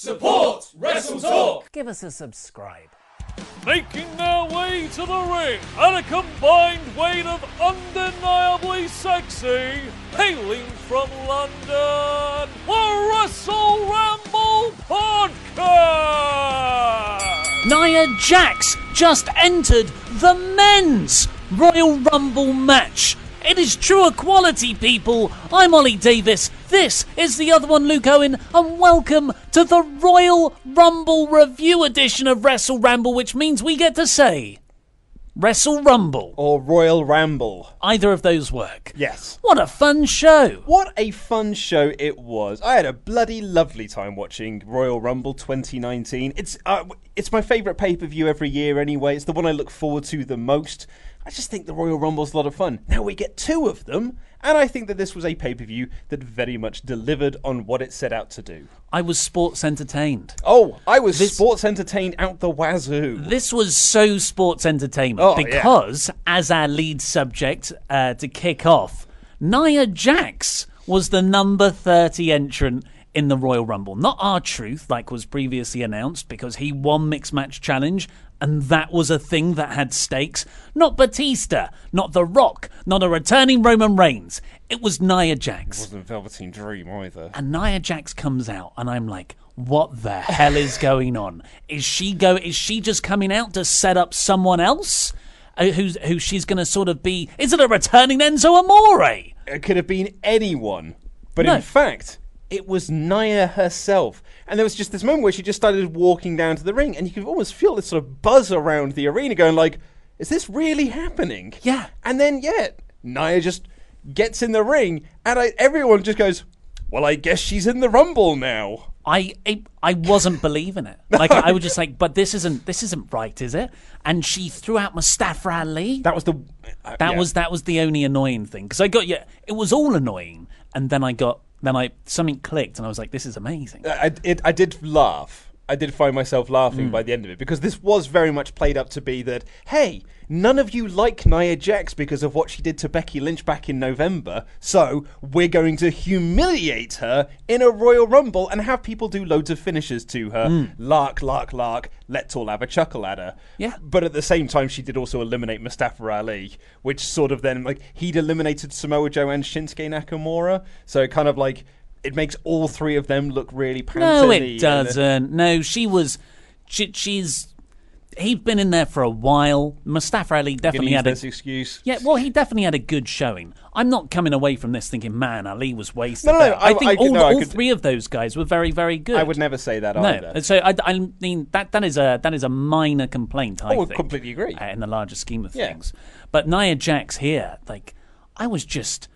Support Wrestle Talk! Give us a subscribe. Making their way to the ring at a combined weight of undeniably sexy, hailing from London, the Wrestle Ramble Podcast! Nia Jax just entered the men's Royal Rumble match. It is true equality, people. I'm Ollie Davis. This is the other one, Luke Owen, and welcome to the Royal Rumble review edition of Wrestle Ramble, which means we get to say Wrestle Rumble. Or Royal Ramble. Either of those work. Yes. What a fun show. What a fun show it was. I had a bloody lovely time watching Royal Rumble 2019. It's uh, it's my favourite pay-per-view every year anyway. It's the one I look forward to the most. I just think the Royal Rumble's a lot of fun. Now we get two of them, and I think that this was a pay-per-view that very much delivered on what it set out to do. I was sports entertained. Oh, I was This- sports entertained out the wazoo. This was so sports entertainment Oh, yeah. because, as our lead subject uh, to kick off, Nia Jax was the number 30 entrant in the Royal Rumble. Not R-Truth, like was previously announced, because he won Mixed Match Challenge, and that was a thing that had stakes. Not Batista, not The Rock, not a returning Roman Reigns. It was Nia Jax. It wasn't Velveteen Dream either. And Nia Jax comes out, and I'm like, what the hell is going on? Is she go? Is she just coming out to set up someone else? Uh, who's who? She's going to sort of be? Is it a returning Enzo Amore? It could have been anyone. But No. in fact, it was Nia herself. And there was just this moment where she just started walking down to the ring, and you could almost feel this sort of buzz around the arena going like, is this really happening? Yeah. And then, yeah, Nia just gets in the ring, and I, everyone just goes, well, I guess she's in the Rumble now. I, I I wasn't believing it. Like I was just like, but this isn't this isn't right, is it? And she threw out Mustafa Ali. That was the... uh, That yeah. was that was the only annoying thing because I got yeah, it was all annoying, and then I got then I something clicked, and I was like, this is amazing. I, it, I did laugh. I did find myself laughing Mm. by the end of it because this was very much played up to be that, hey, none of you like Nia Jax because of what she did to Becky Lynch back in November, so we're going to humiliate her in a Royal Rumble and have people do loads of finishes to her. Lark, lark, lark, let's all have a chuckle at her. Mm. Yeah. But at the same time, she did also eliminate Mustafa Ali, which sort of then, like, he'd eliminated Samoa Joe and Shinsuke Nakamura, so kind of like. It makes all three of them look really No, panty it and, uh, doesn't. No, she was. She, she's. He'd been in there for a while. Mustafa Ali definitely had a. excuse. Yeah, well, he definitely had a good showing. I'm not coming away from this thinking, man, Ali was wasted. No, no, no. I, I- think I all, no, all could- three of those guys were very, very good. I would never say that No, either. so I, I mean that that is a that is a minor complaint. I Oh, think, completely agree. uh, in the larger scheme of Yeah. things. But Nia Jax here, like, I was just,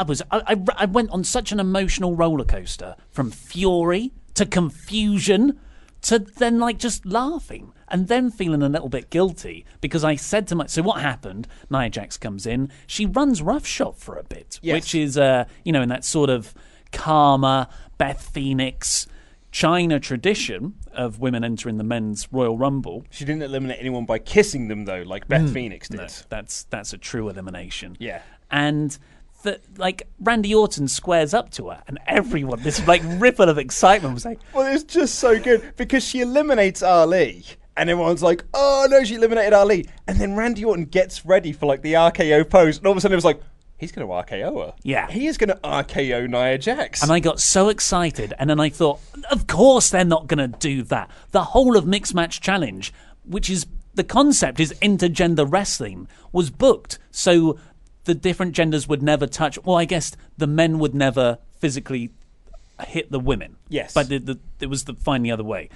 I was, I, I, I went on such an emotional roller coaster from fury to confusion to then like just laughing and then feeling a little bit guilty because I said to my, so what happened? Nia Jax comes in, she runs roughshod for a bit, Yes. which is, uh, you know, in that sort of karma Beth Phoenix. Chyna tradition of women entering the men's Royal Rumble. She didn't eliminate anyone by kissing them though, like Beth Phoenix did. No, that's that's a true elimination. Yeah. And the, like Randy Orton squares up to her, and everyone, this like ripple of excitement was like, Well, it's just so good because she eliminates Ali, and everyone's like, "Oh no, she eliminated Ali!" And then Randy Orton gets ready for like the RKO pose, and all of a sudden it was like, he's going to RKO her. Yeah. he is going to RKO Nia Jax. And I got so excited, and then I thought, of course they're not going to do that. The whole of Mixed Match Challenge, which is the concept is intergender wrestling, was booked so the different genders would never touch. Well, I guess the men would never physically hit the women. Yes. but the, the, it was the fine the other way,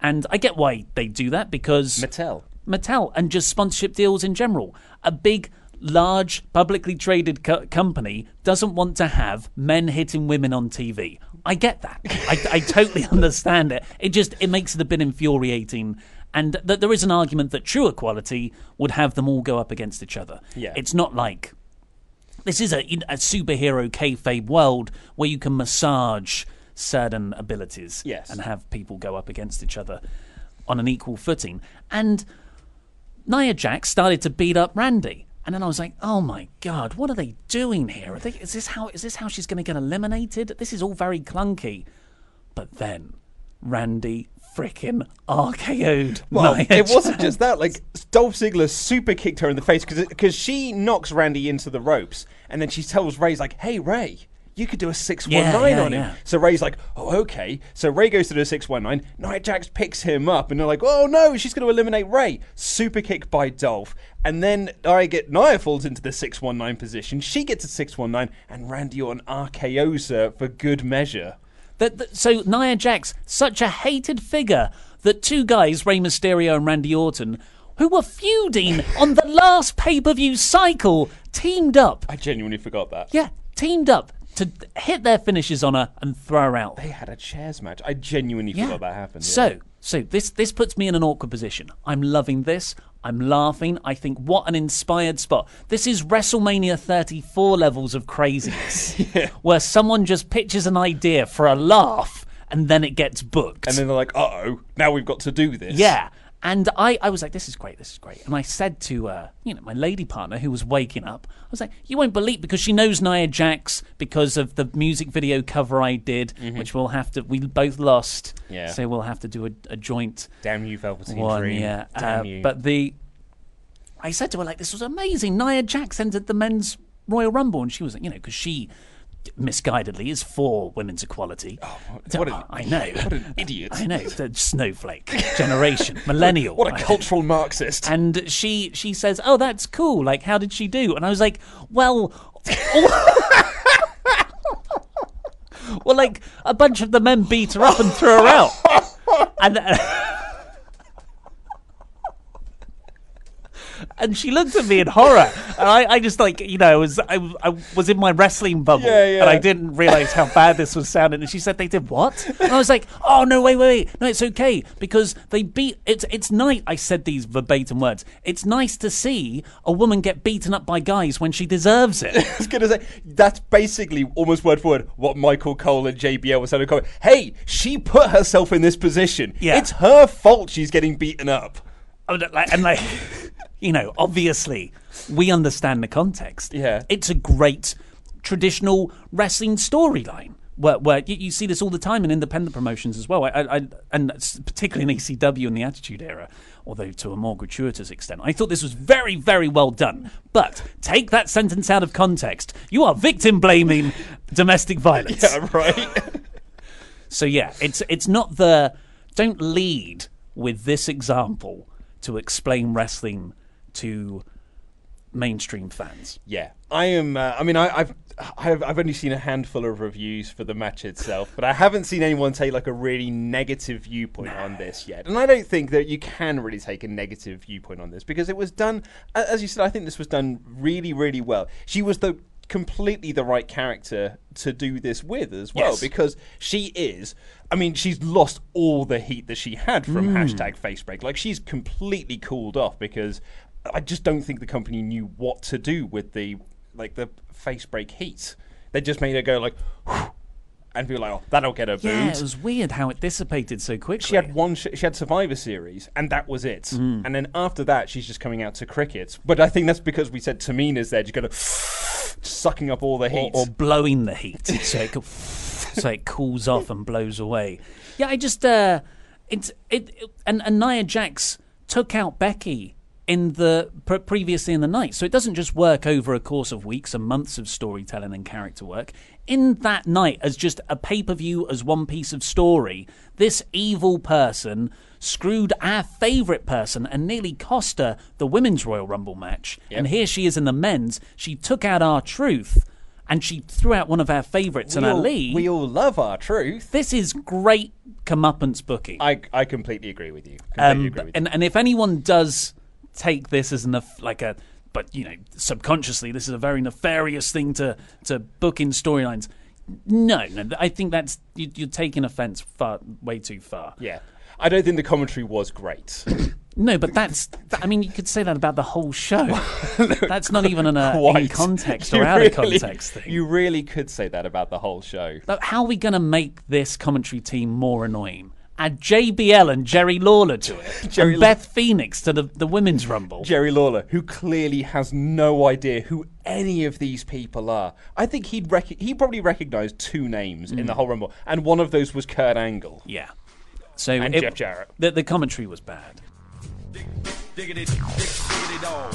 and I get why they do that because Mattel. Mattel and just sponsorship deals in general. A big, large, publicly traded co- company doesn't want to have men hitting women on TV. I get that. I, I totally understand it. It just it makes it a bit infuriating. And th- there is an argument that true equality would have them all go up against each other. Yeah. It's not like this is a, a superhero kayfabe world where you can massage certain abilities Yes. and have people go up against each other on an equal footing. And Nia Jax started to beat up Randy. And then I was like, "Oh my god, what are they doing here? Are they, is this how is this how she's going to get eliminated? This is all very clunky." But then Randy freaking RKO'd Well, Nia it wasn't Jax. just that. Like Dolph Ziggler super kicked her in the face because she knocks Randy into the ropes, and then she tells Rey's like, "Hey Rey, you could do a 619 Yeah, yeah, on him." yeah. So Rey's like, "Oh, okay." So Rey goes to do a six one nine. Nia Jax picks him up, and they're like, "Oh no, she's going to eliminate Rey." Super kick by Dolph, and then I get Nia falls into the six one nine position. She gets a six one nine, and Randy Orton RKO's her for good measure. That, that- so Nia Jax, such a hated figure that two guys, Rey Mysterio and Randy Orton, who were feuding on the last pay per view cycle, teamed up. I genuinely forgot that. Yeah, teamed up to hit their finishes on her and throw her out. They had a chairs match. I genuinely Yeah. forgot that happened. yeah. So, so this this puts me in an awkward position. I'm loving this. I'm laughing. I think what an inspired spot. This is WrestleMania 34 levels of craziness, where someone just pitches an idea for a laugh and then it gets booked. And then they're like, uh oh, now we've got to do this. Yeah. And I, I was like, this is great, this is great. And I said to, uh, you know, my lady partner who was waking up, I was like, you won't believe, because she knows Nia Jax because of the music video cover I did, which we'll have to, we both lost. Mm-hmm. Yeah. So we'll have to do a, a joint Damn you, Velveteen one, Dream. yeah. Damn Uh, you. But the, I said to her, like, this was amazing. Nia Jax entered the men's Royal Rumble. And she was, like, you know, because she misguidedly is for women's equality. Oh, what an- I know. what an idiot. I know. The snowflake generation, millennial. what a cultural Marxist. And she she says, "Oh, that's cool. Like, how did she do?" And I was like, "Well." Well, like a bunch of the men beat her up and threw her out, and uh, and she looked at me in horror, and I, I just like you know, I was I, I was in my wrestling bubble, Yeah, yeah. and I didn't realize how bad this was sounding. And she said they did what? And I was like, oh no, wait, wait, wait, no, it's okay because they beat. It's it's nice. I said these verbatim words. It's nice to see a woman get beaten up by guys when she deserves it. I was to say, that's basically almost word for word what Michael Cole and JBL were saying. in. Hey, she put herself in this position. Yeah. It's her fault she's getting beaten up. Oh, like- and like, you know, obviously we understand the context. Yeah. it's a great traditional wrestling storyline. Where, where you, you see this all the time in independent promotions as well, I, I, I- and particularly in ECW in the Attitude Era, although to a more gratuitous extent. I thought this was very, very well done. But take that sentence out of context. You are victim blaming domestic violence. Yeah, right. So yeah, it's it's not the don't lead with this example to explain wrestling to mainstream fans. yeah, I am. Uh, I mean, I, I've. I've, I've only seen a handful of reviews for the match itself, but I haven't seen anyone take like a really negative viewpoint on this yet. And I don't think that you can really take a negative viewpoint on this because it was done, as you said, I think this was done really, really well. She was the completely the right character to do this with as well Yes. because she is I mean she's lost all the heat that she had from hashtag facebreak like she's completely cooled off because I just don't think the company knew what to do with the like the facebreak heat they just made her go like and be like oh that'll get her Yeah, booed it was weird how it dissipated so quickly. she had one. Sh- she had Survivor Series, and that was it. Mm. And then after that, she's just coming out to cricket. But I think that's because we said Tamina's there, just kind of sucking up all the heat. or blowing the heat so it so it cools off and blows away. Yeah, I just uh, it's it, it and, and Nia Jax took out Becky in the pre- previously in the night. So it doesn't just work over a course of weeks and months of storytelling and character work. In that night, as just a pay per view, as one piece of story, this evil person screwed our favourite person and nearly cost her the women's Royal Rumble match. And here she is in the men's. She took out R-Truth and she threw out one of our favourites in our league. we all love R-Truth. This is great comeuppance booking. I, I completely agree with you. Completely Um, agree with you. and and if anyone does take this as an like a but you know subconsciously this is a very nefarious thing to to book in storylines. No, no, I think that's you, you're taking offence far way too far. Yeah. I don't think the commentary was great. No, but that's I mean you could say that about the whole show. that's not even an uh, in context You or out really- of context thing. You really could say that about the whole show. How are we going to make this commentary team more annoying? Add JBL and Jerry Lawler to it, Jerry and Law- Beth Phoenix to the, the women's rumble. Jerry Lawler, who clearly has no idea who any of these people are. I think he'd rec- he probably recognised two names Mm. in the whole Rumble, and one of those was Kurt Angle. Yeah. So And it- Jeff Jarrett. The, the commentary was bad. Diggity, dig, diggity dog.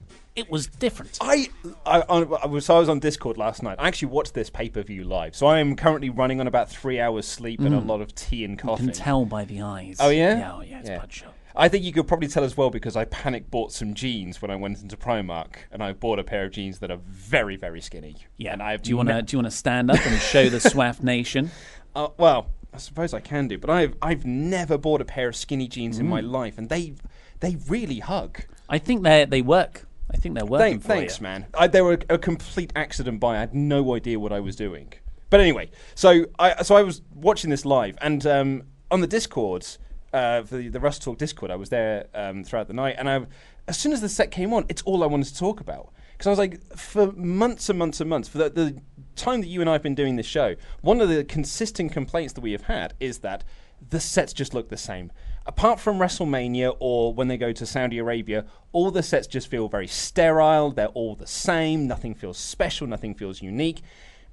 It was different. I, I, I was so I was on Discord last night. I actually watched this pay per view live. So I am currently running on about three hours sleep and a lot of tea and coffee. You can tell by the eyes. Oh yeah, Yeah, oh, yeah, it's bloodshot. I think you could probably tell as well because I panic bought some jeans when I went into Primark, and I bought a pair of jeans that are very, very skinny. Yeah. and I've do you want to ne- do you want to stand up and show the SWAF nation? Uh, well, I suppose I can do, but I've I've never bought a pair of skinny jeans in Mm. my life, and they they really hug. I think they they work. I think they're working Thank, for thanks, you. man. I, they were a, complete accident buy. I had no idea what I was doing. But anyway, so I so I was watching this live, and um, on the Discords, uh, for the, the Wrestle Talk Discord, I was there um, throughout the night, and I, as soon as the set came on, it's all I wanted to talk about. Because I was like, for months and months and months, for the, the time that you and I have been doing this show, one of the consistent complaints that we have had is that the sets just look the same. Apart from WrestleMania or when they go to Saudi Arabia, all the sets just feel very sterile. They're all the same. Nothing feels special. Nothing feels unique.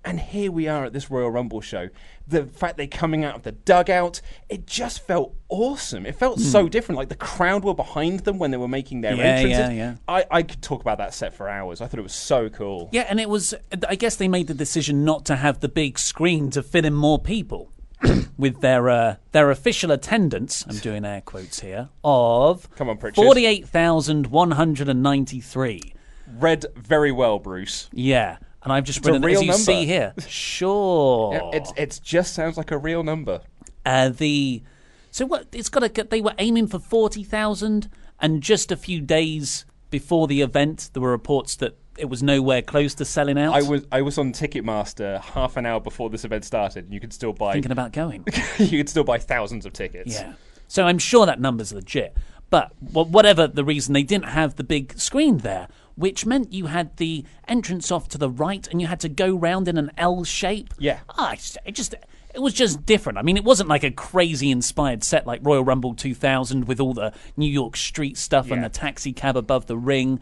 And here we are at this Royal Rumble show. The fact they're coming out of the dugout, it just felt awesome. It felt so different. Like the crowd were behind them when they were making their Hmm. Yeah, entrances. yeah, yeah. I, I could talk about that set for hours. I thought it was so cool. Yeah, and it was. I guess they made the decision not to have the big screen to fit in more people. With their uh, their official attendance, I'm doing air quotes here, of Come on, Pritchard. forty eight thousand one hundred and ninety three. Read very well, Bruce. Yeah, and I've just It's a written as you number. see here. Sure, Yeah, It's it just sounds like a real number. uh, the so what it's got to they were aiming for 40,000 and just a few days before the event there were reports that it was nowhere close to selling out I was I was on Ticketmaster half an hour before this event started. and You could still buy thinking about going you could still buy thousands of tickets. yeah so i'm sure that number's legit but wh- whatever the reason they didn't have the big screen there which meant you had the entrance off to the right and you had to go round in an L shape. Yeah. Ah, it just it was just different. I mean, it wasn't like a crazy inspired set like Royal Rumble 2000 with all the New York street stuff and the taxi cab above the ring,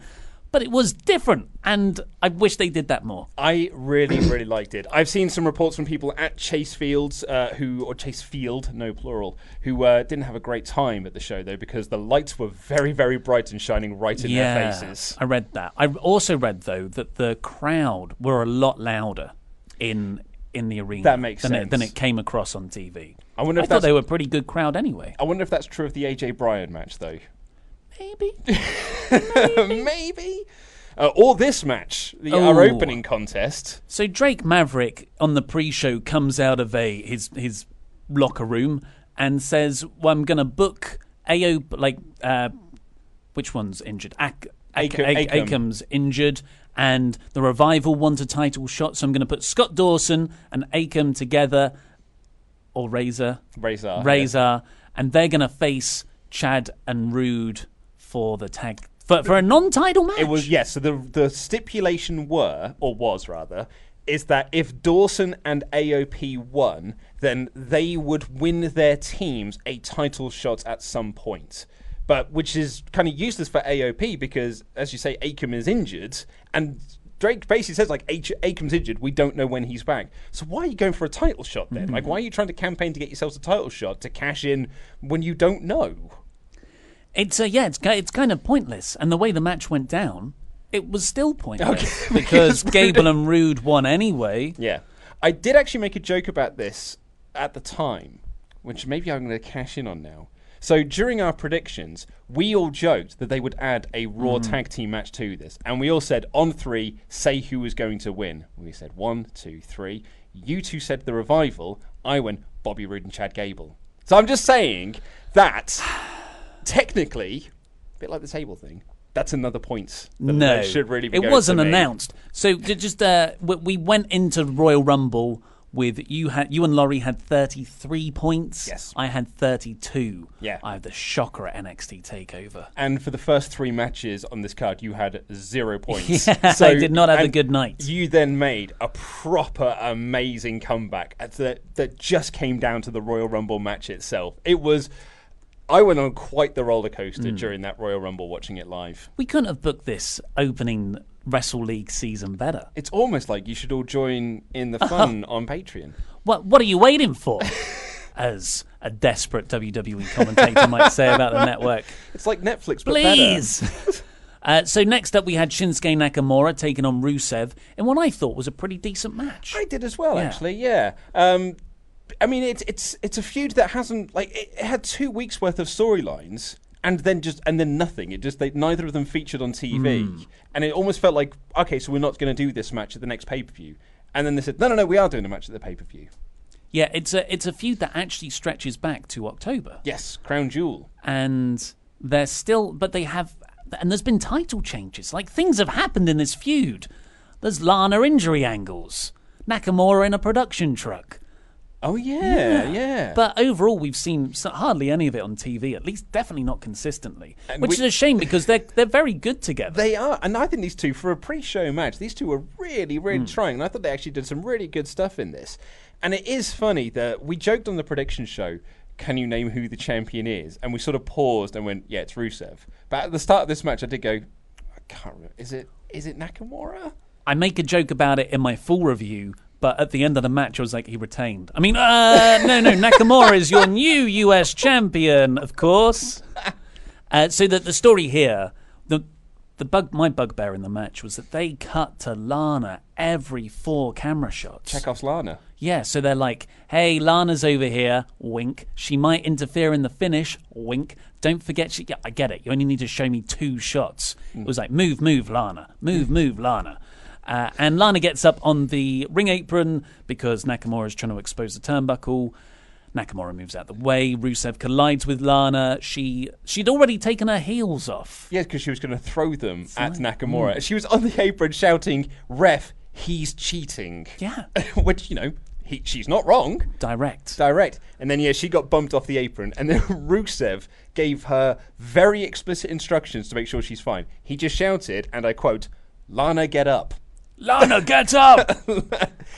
but it was different, and I wish they did that more. I really, really liked it. I've seen some reports from people at Chase Fields uh, who, or Chase Field, no plural, who uh, didn't have a great time at the show though because the lights were very, very bright and shining right in their faces. I read that. I also read though that the crowd were a lot louder in in the arena. That makes than It, than it came across on TV. I wonder if thought they were a pretty good crowd anyway. I wonder if that's true of the AJ Bryan match though. Maybe. Maybe. Uh, or this match, the, our opening contest. So Drake Maverick on the pre-show comes out of a his his locker room and says, "Well, I'm going to book AO like uh, which one's injured? Ak- Ak- Akam- Ak- Akam. Akam's injured." And the revival want a title shot, so I'm going to put Scott Dawson and Akam together, or Rezar, Rezar. Rezar, and they're going to face Chad and Roode for the tag for, for a non-title match. It was yes. So the the stipulation were, or was rather, is that if Dawson and AOP won, then they would win their teams a title shot at some point. But which is kind of useless for AOP because, as you say, Akam is injured, and Drake basically says like Akam's injured. We don't know when he's back. So why are you going for a title shot then? Like, why are you trying to campaign to get yourselves a title shot to cash in when you don't know? It's uh, yeah, it's it's kind of pointless. And the way the match went down, it was still pointless because Gable and Roode won anyway. Yeah. I did actually make a joke about this at the time, which maybe I'm going to cash in on now. So during our predictions, we all joked that they would add a Raw tag team match to this. And we all said, on three, say who was going to win. We said one, two, three. You two said the revival. I went Bobby Roode and Chad Gable. So I'm just saying that technically, a bit like the table thing, that's another point. That No, should really be it wasn't announced. So just uh, we went into Royal Rumble with you had you and Laurie had 33 points. Yes. I had 32. Yeah. I had the shocker at NXT Takeover. And for the first three matches on this card, you had zero points. Yeah, I did not have a good night. You then made a proper amazing comeback at that that just came down to the Royal Rumble match itself. It was. I went on quite the roller coaster Mm. during that Royal Rumble watching it live. We couldn't have booked this opening Wrestle League season better. It's almost like you should all join in the fun on Patreon. What what are you waiting for? As a desperate WWE commentator might say about the network. It's like Netflix, but Please. uh, so next up, we had Shinsuke Nakamura taking on Rusev in what I thought was a pretty decent match. I did as well, Yeah. actually. Yeah. Um, I mean, it's it's it's a feud that hasn't like it, it had two weeks worth of storylines, and then just and then nothing. It just they neither of them featured on TV, Hmm. and it almost felt like okay, so we're not going to do this match at the next pay per view. And then they said, no, no, no, we are doing a match at the pay per view. Yeah, it's a it's a feud that actually stretches back to October, Yes, Crown Jewel. and they're still, but they have, and there's been title changes. Like things have happened in this feud. There's Lana injury angles, Nakamura in a production truck. Oh yeah, yeah. But overall, we've seen hardly any of it on TV. At least, definitely not consistently, And which we- is a shame because they're they're very good together. They are, and I think these two for a pre-show match, these two were really, really Hmm. trying, and I thought they actually did some really good stuff in this. And it is funny that we joked on the prediction show can you name who the champion is? And we sort of paused and went, yeah, it's Rusev. But at the start of this match, I did go, I can't remember. Is it is it Nakamura? I make a joke about it in my full review, but at the end of the match, I was like, he retained. I mean, uh, no, no, Nakamura is your new US champion, of course. Uh, so that the story here, the the bug, my bugbear in the match was that they cut to Lana every four camera shots. Chekhov's Lana. Yeah, so they're like, hey, Lana's over here, wink. She might interfere in the finish, wink. Don't forget, she. Yeah, I get it. You only need to show me two shots. It was like, move, move, Lana. Move, move, Lana. Uh, and Lana gets up on the ring apron because Nakamura is trying to expose the turnbuckle. Nakamura moves out the way. Rusev collides with Lana. She she'd already taken her heels off. Yeah, because she was going to throw them at Nakamura. She was on the apron shouting, "Ref, he's cheating." Yeah. Which you know, he, she's not wrong. Direct. Direct. And then yeah, she got bumped off the apron, and then Rusev gave her very explicit instructions to make sure she's fine. He just shouted, and I quote, "Lana, get up." Lana, get up!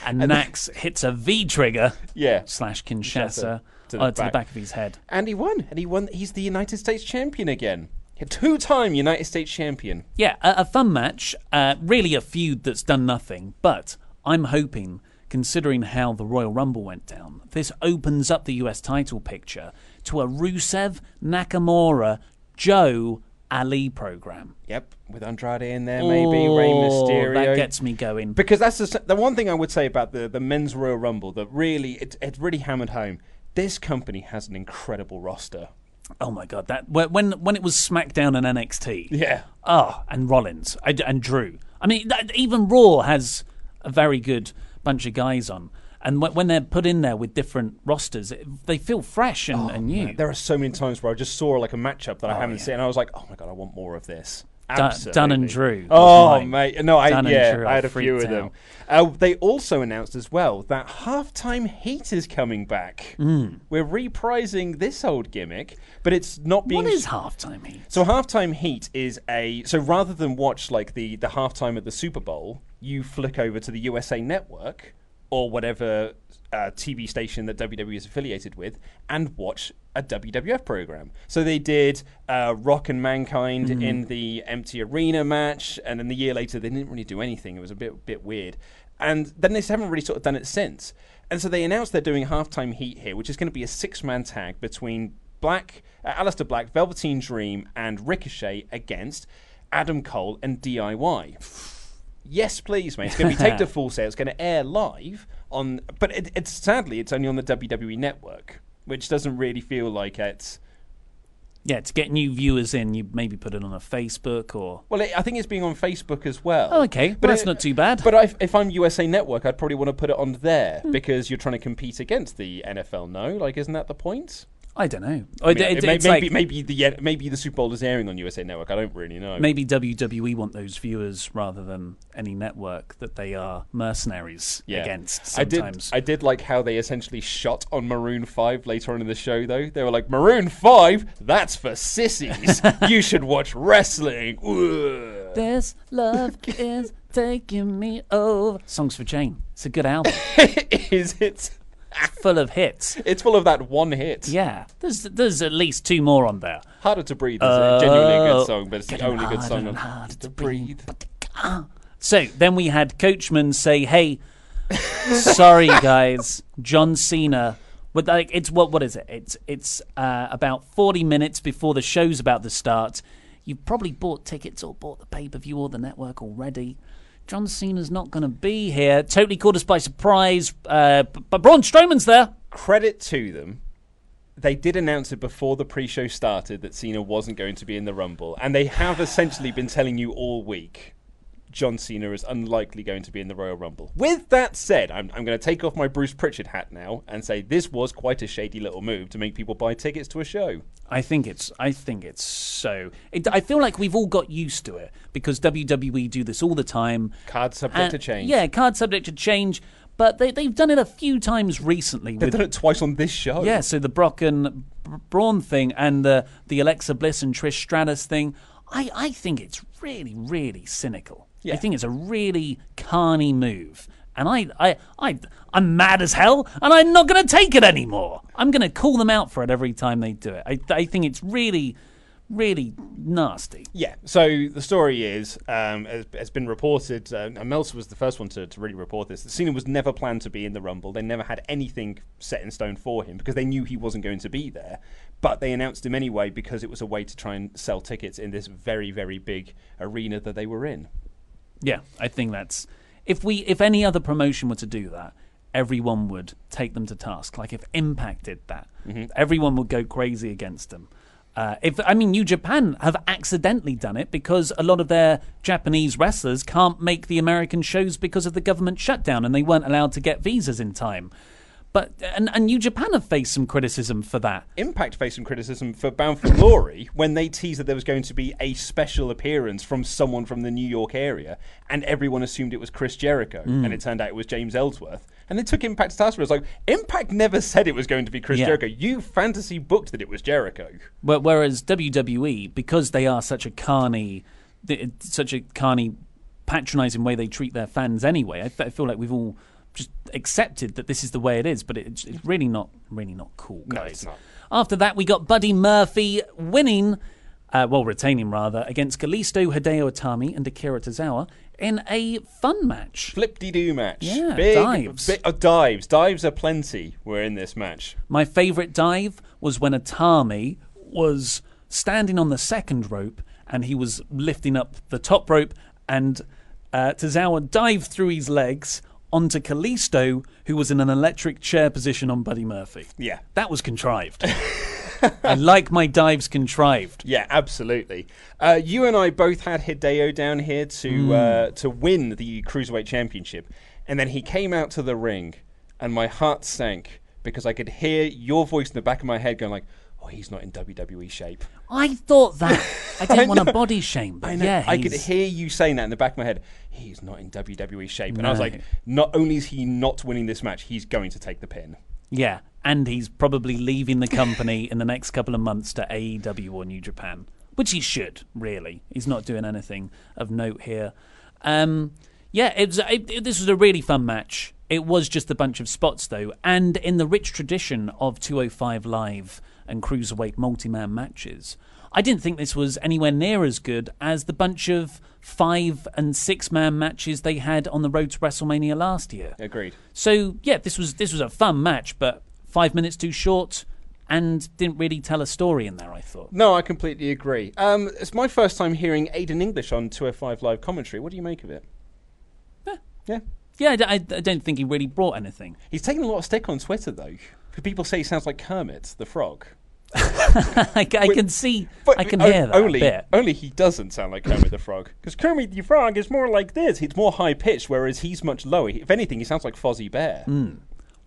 and Nax hits a V trigger Yeah. slash Kinshasa To the uh, to the back. back of his head. And he won. And he won. He's the United States champion again. A two-time United States champion. Yeah, a, a fun match. Uh, really a feud that's done nothing. But I'm hoping, considering how the Royal Rumble went down, this opens up the US title picture to a Rusev, Nakamura, Joe, Ali program. Yep, with Andrade in there, maybe Rey Oh, Mysterio. That gets me going. because that's the, the one thing I would say about the, the men's Royal Rumble that really it, it really hammered home. This company has an incredible roster. Oh my god, that when when when it was SmackDown and NXT. Yeah. Oh, and Rollins and, and Drew. I mean, that, even Raw has a very good bunch of guys on, and when, when they're put in there with different rosters, it, they feel fresh and, and new. There are so many times where I just saw like a matchup that I haven't yeah. seen, and I was like, "Oh my god, I want more of this." Dun- Dunn and Drew Oh mine. mate, no, I Dunn yeah, Drew, I had a few of them. Uh, they also announced as well that halftime heat is coming back. Hmm. We're reprising this old gimmick, but it's not being. What is halftime heat? So halftime heat is a so rather than watch like the the halftime of the Super Bowl, you flick over to the USA Network or whatever uh, TV station that WWE is affiliated with and watch a WWF program. So they did uh, Rock and Mankind in the empty arena match, and then the year later they didn't really do anything. It was a bit bit weird, and then they haven't really sort of done it since. And so they announced they're doing halftime heat here, which is going to be a six man tag between Black, uh, Aleister Black, Velveteen Dream, and Ricochet against Adam Cole and DIY. Yes, please, mate. It's going to be take to full Sail. It's going to air live on, but it, it's sadly it's only on the WWE network, which doesn't really feel like it's. Yeah, to get new viewers in, you maybe put it on a Facebook or. Well, it, I think it's being on Facebook as well. Oh, okay. Well, that's not too bad. But I, if I'm USA Network, I'd probably want to put it on there Hmm. because you're trying to compete against the NFL. No, like, isn't that the point? I don't know. I mean, It- it may- maybe, like- maybe the maybe the Super Bowl is airing on USA Network. I don't really know. Maybe WWE want those viewers rather than any network that they are mercenaries Yeah. against I did. sometimes. I did like how they essentially shot on Maroon Five later on in the show. Though they were like, "Maroon Five, that's for sissies. you should watch wrestling." Ugh. This love is taking me over. Songs for Jane. It's a good album. is it? Full of hits. It's full of that one hit. Yeah, there's there's at least two more on there. Harder to breathe is a genuinely good song, but it's the only good song on harder to to breathe. So then we had Coachman say, "Hey, sorry guys, John Cena." But like, it's what what is it? It's it's uh, about forty minutes before the show's about to start. You've probably bought tickets or bought the pay per view or the network already. John Cena's not going to be here. Totally caught us by surprise. Uh, but Braun Strowman's there. Credit to them. They did announce it before the pre-show started that Cena wasn't going to be in the Rumble, and they have essentially been telling you all week John Cena is unlikely going to be in the Royal Rumble. With that said, I'm, I'm going to take off my Bruce Pritchard hat now and say this was quite a shady little move to make people buy tickets to a show. I think it's. I think it's so. It, I feel like we've all got used to it because WWE do this all the time. Card subject And- to change. Yeah, card subject to change. But they, they've done it a few times recently. They've with, done it twice on this show. yeah, so the Brock and Br- Braun thing and the the Alexa Bliss and Trish Stratus thing. I, I think it's really really cynical. Yeah. I think it's a really carny move. And I, I, I, I'm mad as hell, and I'm not going to take it anymore. I'm going to call them out for it every time they do it. I, I think it's really, really nasty. Yeah. So the story is, um, has, has been reported, uh, and Meltzer was the first one to, to really report this. That Cena was never planned to be in the Rumble. They never had anything set in stone for him because they knew he wasn't going to be there. But they announced him anyway because it was a way to try and sell tickets in this very, very big arena that they were in. Yeah, I think that's if we if any other promotion were to do that, everyone would take them to task. Like if Impact did that, everyone would go crazy against them. Uh, if I mean, New Japan have accidentally done it because a lot of their Japanese wrestlers can't make the American shows because of the government shutdown, and they weren't allowed to get visas in time. But and, and New Japan have faced some criticism for that. Impact faced some criticism for Bound for Glory when they teased that there was going to be a special appearance from someone from the New York area, and everyone assumed it was Chris Jericho, Mm. and it turned out it was James Ellsworth. And they took Impact to task for it. Like, Impact never said it was going to be Chris Yeah. Jericho. You fantasy booked that it was Jericho. Wh- Whereas WWE, because they are such a carny, such a carny, patronising way they treat their fans anyway, I feel like we've all just accepted that this is the way it is. But it's, it's really not, really not cool, No, guys. it's not. After that, we got Buddy Murphy winning, uh, well, retaining rather, against Kalisto, Hideo Itami, and Akira Tozawa in a fun match. Flip de doo match. Yeah, Big, dives. bi- uh, dives. Dives are plenty were in this match. My favourite dive was when Itami was standing on the second rope and he was lifting up the top rope, and uh, Tozawa dived through his legs onto Kalisto, who was in an electric chair position on Buddy Murphy. Yeah. That was contrived. I like my dives contrived. Yeah, absolutely. Uh, you and I both had Hideo down here to Hmm. uh, to win the cruiserweight championship, and then he came out to the ring, and my heart sank because I could hear your voice in the back of my head going like, "Oh, he's not in WWE shape." I thought that. I didn't want know. to body shame, but I know. yeah, I could hear you saying that in the back of my head. He's not in WWE shape, and I was No. like, not only is he not winning this match, he's going to take the pin. Yeah, and he's probably leaving the company in the next couple of months to AEW or New Japan, which he should, really. He's not doing anything of note here. Um, yeah, it was, it, it- this was a really fun match. It was just a bunch of spots, though, and in the rich tradition of 205 Live and Cruiserweight multi man matches, I didn't think this was anywhere near as good as the bunch of five and six man matches they had on the road to WrestleMania last year. Agreed. So yeah, this was this was a fun match, but five minutes too short and didn't really tell a story in there. I thought. No, I completely agree. Um, it's my first time hearing Aiden English on 205 Live commentary. What do you make of it? Yeah. Yeah, I, d- I I don't think he really brought anything. He's taken a lot of stick on Twitter, though. People say he sounds like Kermit the Frog. I, I can see, But I can o- hear that only, a bit. Only he doesn't sound like Kermit the Frog. Because Kermit the Frog is more like this. He's more high pitched, whereas he's much lower. If anything, he sounds like Fozzie Bear. Hmm.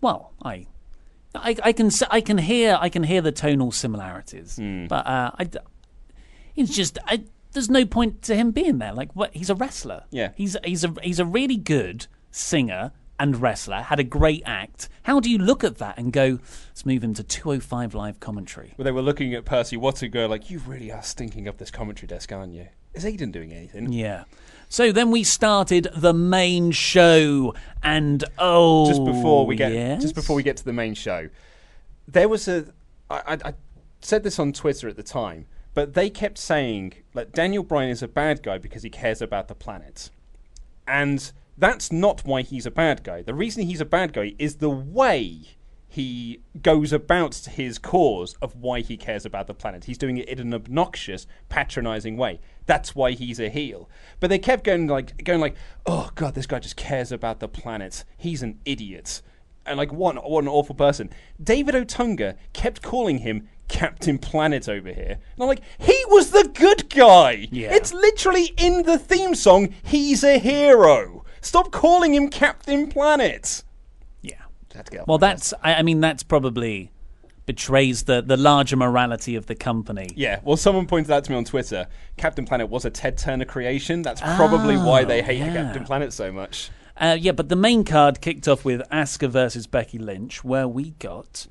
Well, I, I, I can, I can hear, I can hear the tonal similarities, Hmm. but uh, I, it's just, I, there's no point to him being there. Like, what? He's a wrestler. Yeah. he's he's a he's a really good singer and wrestler. Had a great act. How do you look at that and go, let's move him to 205 live commentary? Where they were looking at Percy Watson, go like, "You really are stinking up this commentary desk, aren't you?" Is Aiden doing anything? Yeah. So then we started the main show, and oh, just before we get yes? just before we get to the main show, there was a I, I, I said this on Twitter at the time, but they kept saying like Daniel Bryan is a bad guy because he cares about the planet, and that's not why he's a bad guy. The reason he's a bad guy is the way he goes about his cause of why he cares about the planet. He's doing it in an obnoxious, patronizing way. That's why he's a heel. But they kept going like going like, "Oh god, this guy just cares about the planet. He's an idiot." And like one what an awful person. David Otunga kept calling him Captain Planet over here. And I'm like, "He was the good guy." Yeah. It's literally in the theme song, "He's a hero." Stop calling him Captain Planet. yeah. Had to Well, that's I, I mean that's probably betrays the the larger morality of the company. Yeah, well, someone pointed out to me on Twitter Captain Planet was a Ted Turner creation. That's probably why they hate yeah. Captain Planet so much. Uh, yeah, but the main card kicked off with Asuka versus Becky Lynch, where we got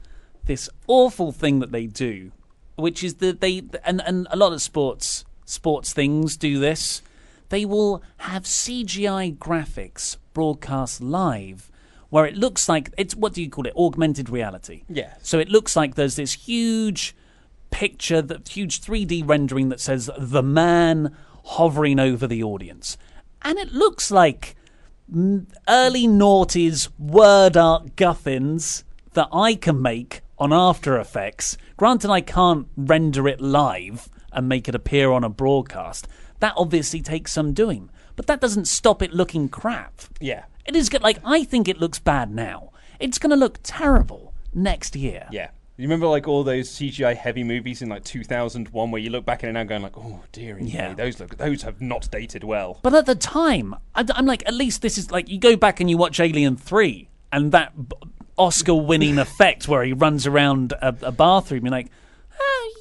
this awful thing that they do, which is that they and and a lot of sports sports things do this. They will have CGI graphics broadcast live where it looks like it's what do you call it? Augmented reality. Yeah. So it looks like there's this huge picture, that huge 3D rendering that says the man hovering over the audience. And it looks like early noughties word art guffins that I can make on After Effects. Granted, I can't render it live and make it appear on a broadcast. That obviously takes some doing, but that doesn't stop it looking crap. Yeah. It is good. Like, I think it looks bad now. It's going to look terrible next year. Yeah. You remember like all those CGI heavy movies in like 2001 where you look back at it now going like, oh dearie Yeah. me, those look those have not dated well. But at the time, I'm like, at least this is like, you go back and you watch Alien 3 and that Oscar winning effect where he runs around a, a bathroom, you're like, oh,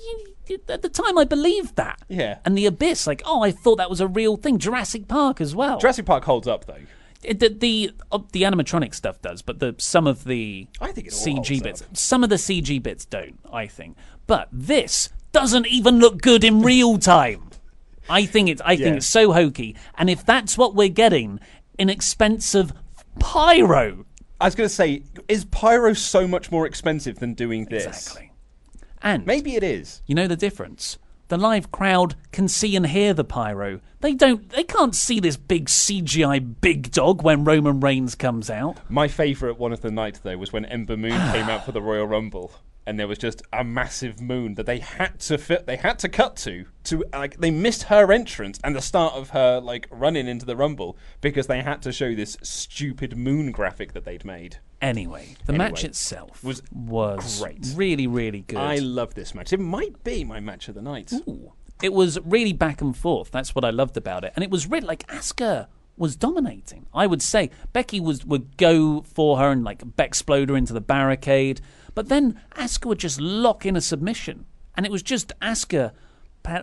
at the time I believed that. Yeah. And The Abyss, like, oh, I thought that was a real thing. Jurassic Park as well. Jurassic Park holds up though. It- the the, uh, the animatronic stuff does, but the some of the I think it all CG holds bits, up. some of the CG bits don't. I think, but this doesn't even look good in real time. I think it's I think it's so hokey, and if that's what we're getting, inexpensive pyro, I was going to say, is Pyro so much more expensive than doing this? exactly, and Maybe it is. you know the difference. The live crowd can see and hear the pyro. They don't. They can't see this big CGI big dog when Roman Reigns comes out. My favourite one of the night though was when Ember Moon came out for the Royal Rumble, and there was just a massive moon that they had to fit. They had to cut to to like they missed her entrance and the start of her like running into the Rumble because they had to show this stupid moon graphic that they'd made. Anyway, the Anyway, match itself was was great. really, really good. I love this match. It might be my match of the night. Ooh. It was really back and forth. That's what I loved about it, and it was really like Asuka was dominating. I would say Becky was would go for her and like explode her into the barricade, but then Asuka would just lock in a submission, and it was just Asuka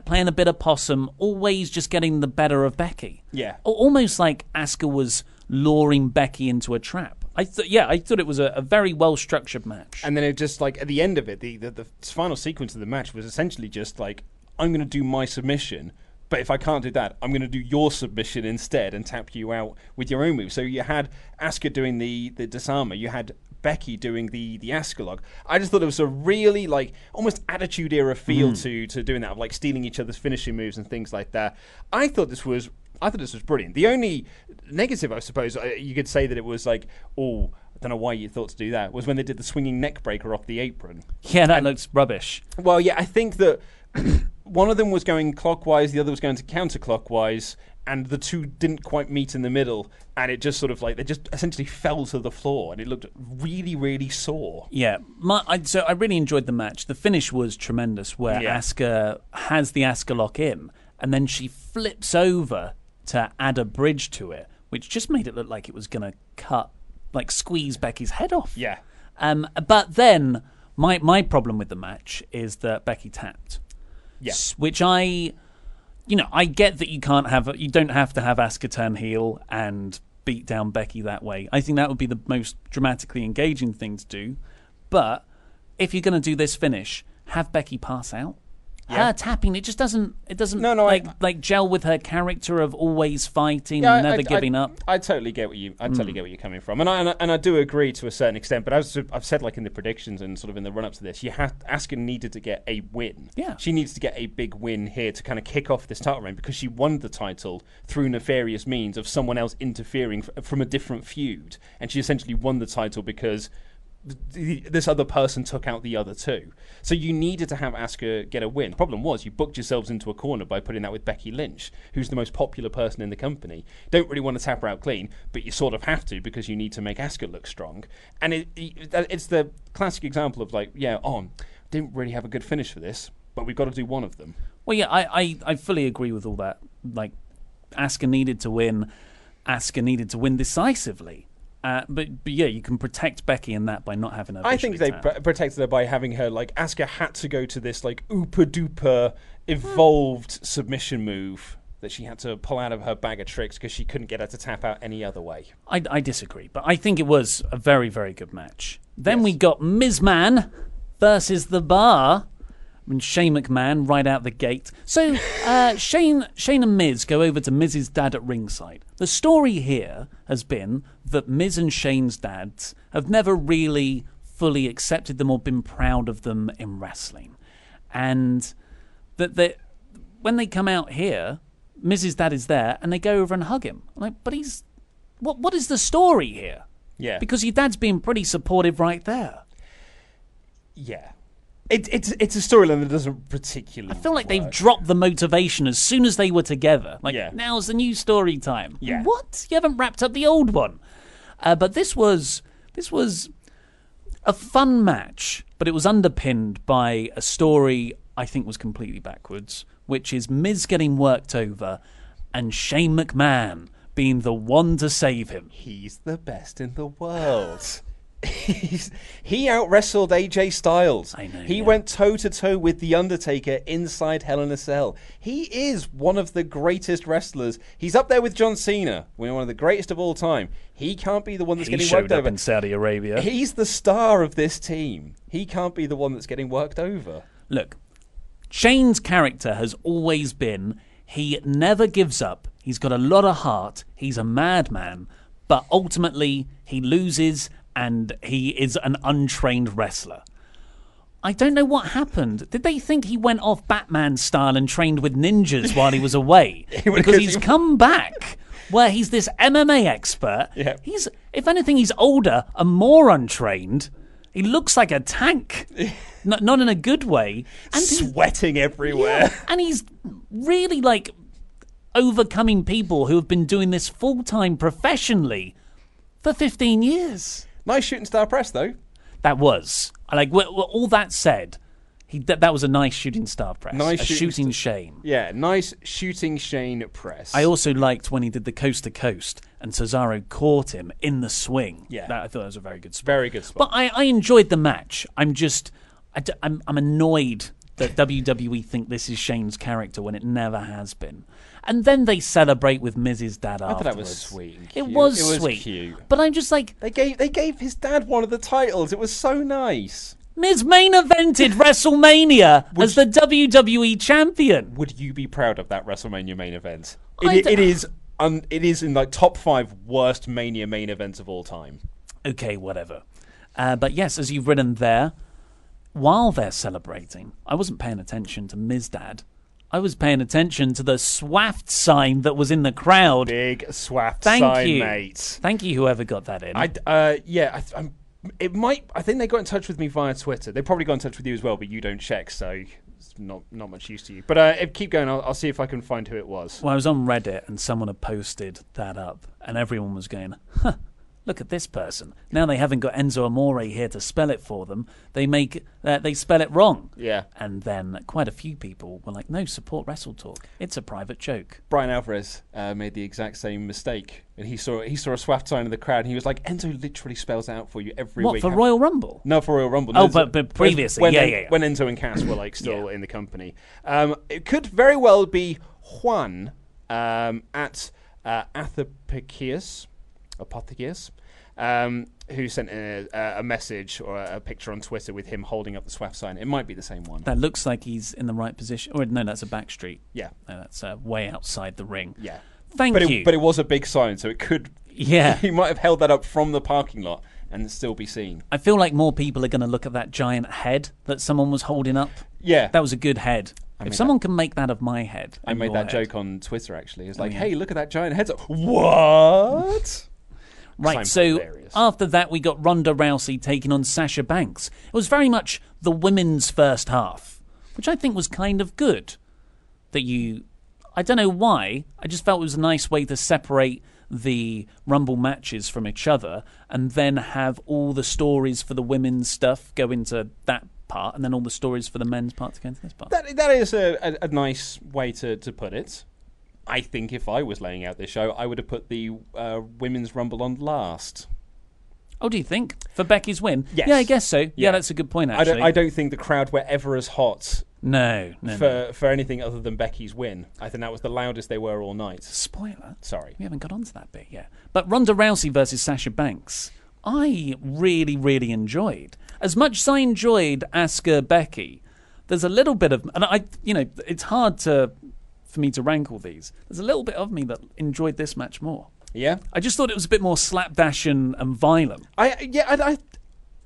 playing a bit of possum, always just getting the better of Becky. Yeah. Almost like Asuka was luring Becky into a trap. I thought, yeah, I thought it was a, a very well structured match. And then it just like at the end of it, the, the the final sequence of the match was essentially just like I'm going to do my submission, but if I can't do that, I'm going to do your submission instead and tap you out with your own move. So you had Asuka doing the the disarmer, you had Becky doing the the Asuka lock. I just thought it was a really like almost attitude era feel to to doing that, of like stealing each other's finishing moves and things like that. I thought this was I thought this was brilliant. The only negative, I suppose, uh, you could say that it was like, oh, I don't know why you thought to do that, was when they did the swinging neck breaker off the apron. yeah, that looks rubbish. Well, yeah, I think that one of them was going clockwise, the other was going to counterclockwise, and the two didn't quite meet in the middle, and it just sort of like they just essentially fell to the floor, and it looked really, really sore. Yeah, my, I, so I really enjoyed the match. The finish was tremendous, where Yeah. Asuka has the Asuka lock in, and then she flips over to add a bridge to it, which just made it look like it was going to cut, like squeeze Becky's head off. Yeah. Um, but then my my problem with the match is that Becky tapped. Yeah. Which I, you know, I get that you can't have, you don't have to have Asuka turn heel and beat down Becky that way. I think that would be the most dramatically engaging thing to do. But if you're going to do this finish, have Becky pass out. Her tapping, it just doesn't, it doesn't No, no, I- like like gel with her character of always fighting Yeah, and never I- giving I, up. I totally get what you. I totally mm. get where you're coming from, and I, and I and I do agree to a certain extent. But as I've said, like in the predictions and sort of in the run up to this, you have Asuka needed to get a win. Yeah. she needs to get a big win here to kind of kick off this title reign because she won the title through nefarious means of someone else interfering f- from a different feud, and she essentially won the title because. Th- This other person took out the other two, so you needed to have Asuka get a win. Problem was, you booked yourselves into a corner by putting that with Becky Lynch, who's the most popular person in the company. Don't really want to tap her out clean, but you sort of have to because you need to make Asuka look strong. And it, it, it's the classic example of like, yeah, on didn't really have a good finish for this, but we've got to do one of them. Well, yeah, I, I, I fully agree with all that. Like, Asuka needed to win. Asuka needed to win decisively. Uh, but, but yeah, you can protect Becky in that by not having her. I think they pr- protected her by having her like Asuka had to go to this like ooper duper evolved submission move that she had to pull out of her bag of tricks because she couldn't get her to tap out any other way. I, I disagree, but I think it was a very, very good match. Then we got Ms. Man versus The Bar. And Shane McMahon right out the gate. So uh, Shane, Shane and Miz go over to Miz's dad at ringside. The story here has been that Miz and Shane's dads have never really fully accepted them or been proud of them in wrestling, and that they, when they come out here, Miz's dad is there, and they go over and hug him. I'm like, but he's what? What is the story here? Yeah. Because your dad's being pretty supportive right there. Yeah. It, it's it's a storyline that doesn't particularly. I feel like they've dropped the motivation as soon as they were together. Like, Yeah. now's the new story time. Yeah. What? You haven't wrapped up the old one. Uh, but this was this was a fun match, but it was underpinned by a story I think was completely backwards, which is Miz getting worked over and Shane McMahon being the one to save him. He's the best in the world. He out wrestled AJ Styles. I know, He yeah. went toe to toe with The Undertaker inside Hell in a Cell. He is one of the greatest wrestlers. He's up there with John Cena, one of the greatest of all time. He can't be the one that's He getting showed worked up over. in Saudi Arabia. He's the star of this team. He can't be the one that's getting worked over. Look, Shane's character has always been he never gives up. He's got a lot of heart. He's a madman, but ultimately he loses and he is an untrained wrestler. I don't know what happened. Did they think he went off Batman style and trained with ninjas while he was away? because he's come back where he's this MMA expert. Yeah. He's if anything he's older and more untrained. He looks like a tank. not, not in a good way. And Sweating everywhere. yeah, and he's really like overcoming people who have been doing this full time professionally for 15 years. Nice shooting star press, though. That was. Like, all that said, he, that, that was a nice shooting star press. Nice a shooting shooting shame. Yeah, nice shooting Shane press. I also liked when he did the coast to coast and Cesaro caught him in the swing. Yeah. That, I thought that was a very good spot. Very good spot. But I, I enjoyed the match. I'm just, I d- I'm, I'm annoyed that WWE think this is Shane's character when it never has been. And then they celebrate with Miz's dad I thought that was sweet It was It was sweet. cute. But I'm just like, They gave they gave his dad one of the titles. It was so nice. Miz main evented WrestleMania as the WWE champion. Would you be proud of that WrestleMania main event? It, it is un, it is in like top five worst Mania main events of all time. Okay, whatever. Uh, but yes, as you've written there, while they're celebrating, I wasn't paying attention to Miz Dad. I was paying attention to the SWAFT sign that was in the crowd. Big swaft Thank sign, you. mate. Thank you, whoever got that in. I uh yeah, I, I'm. It might. I think they got in touch with me via Twitter. They probably got in touch with you as well, but you don't check, so it's not not much use to you. But uh, keep going. I'll, I'll see if I can find who it was. Well, I was on Reddit and someone had posted that up, and everyone was going, huh, look at this person. Now they haven't got Enzo Amore here to spell it for them. They make uh, they spell it wrong. Yeah. And then quite a few people were like, no, support Wrestle Talk. It's a private joke. Bryan Alvarez uh, made the exact same mistake, and he saw he saw a swaft sign in the crowd, and he was like, "Enzo literally spells it out for you every What, week." for Royal Rumble? No, for Royal Rumble. Oh, No, but- but previously, when, yeah, yeah, yeah. When Enzo and Cass were like still Yeah. in the company, um, it could very well be Juan um, at uh, Athapicius, Apothekius, um, who sent a, a message or a picture on Twitter with him holding up the swaft sign. It might be the same one. That looks like he's in the right position. Or no, that's a back street. Yeah. No, that's uh, way outside the ring. Yeah. Thank but you. It, but it was a big sign, so it could. Yeah. he might have held that up from the parking lot and still be seen. I feel like more people are going to look at that giant head that someone was holding up. Yeah. That was a good head. if someone can make that of my head, I made that head- joke on Twitter actually. It's like, yeah. hey, look at that giant head. What? Right, so hilarious. after that, we got Ronda Rousey taking on Sasha Banks. It was very much the women's first half, which I think was kind of good. That you, I don't know why, I just felt it was a nice way to separate the Rumble matches from each other and then have all the stories for the women's stuff go into that part and then all the stories for the men's part to go into this part. That that is a, a, a nice way to, to put it. I think if I was laying out this show, I would have put the uh, women's rumble on last. oh, do you think? For Becky's win? Yes. Yeah, I guess so. Yeah, Yeah. that's a good point, I actually. don't, I don't think the crowd were ever as hot no, no, no. for for anything other than Becky's win. I think that was the loudest they were all night. Spoiler. Sorry. We haven't got onto that bit yet. But Ronda Rousey versus Sasha Banks, I really, really enjoyed. As much as I enjoyed Asuka Becky, there's a little bit of, and I, you know, it's hard to for me to rank all these. There's a little bit of me that enjoyed this match more. Yeah, I just thought it was a bit more slapdash and, and violent. I yeah I. I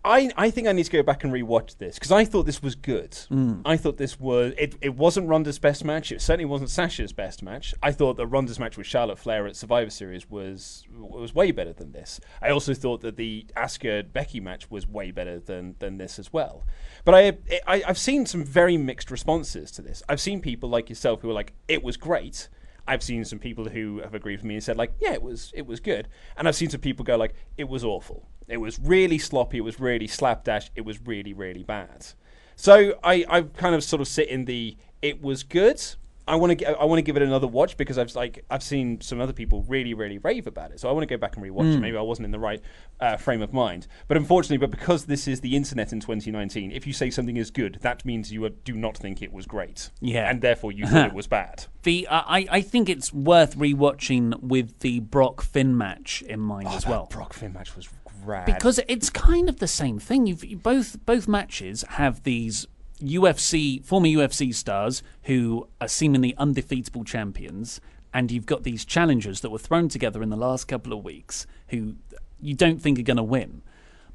I, I think I need to go back and rewatch this because I thought this was good. Mm. I thought this was it. It wasn't Ronda's best match. It certainly wasn't Sasha's best match. I thought that Ronda's match with Charlotte Flair at Survivor Series was was way better than this. I also thought that the Asuka Becky match was way better than than this as well. But I, I I've seen some very mixed responses to this. I've seen people like yourself who are like, it was great. I've seen some people who have agreed with me and said like, yeah, it was it was good, and I've seen some people go like, it was awful. It was really sloppy. It was really slapdash. It was really really bad. So I I kind of sort of sit in the it was good. I want to I want to give it another watch because I've like I've seen some other people really really rave about it. So I want to go back and rewatch it. Maybe I wasn't in the right uh, frame of mind. But unfortunately, but because this is the internet in 2019, if you say something is good, that means you do not think it was great. Yeah. and therefore you thought it was bad. The uh, I I think it's worth rewatching with the Brock Finn match in mind as that well. Brock Finn match was rad. because it's kind of the same thing. You've you- both both matches have these UFC former UFC stars who are seemingly undefeatable champions, and you've got these challengers that were thrown together in the last couple of weeks who you don't think are going to win.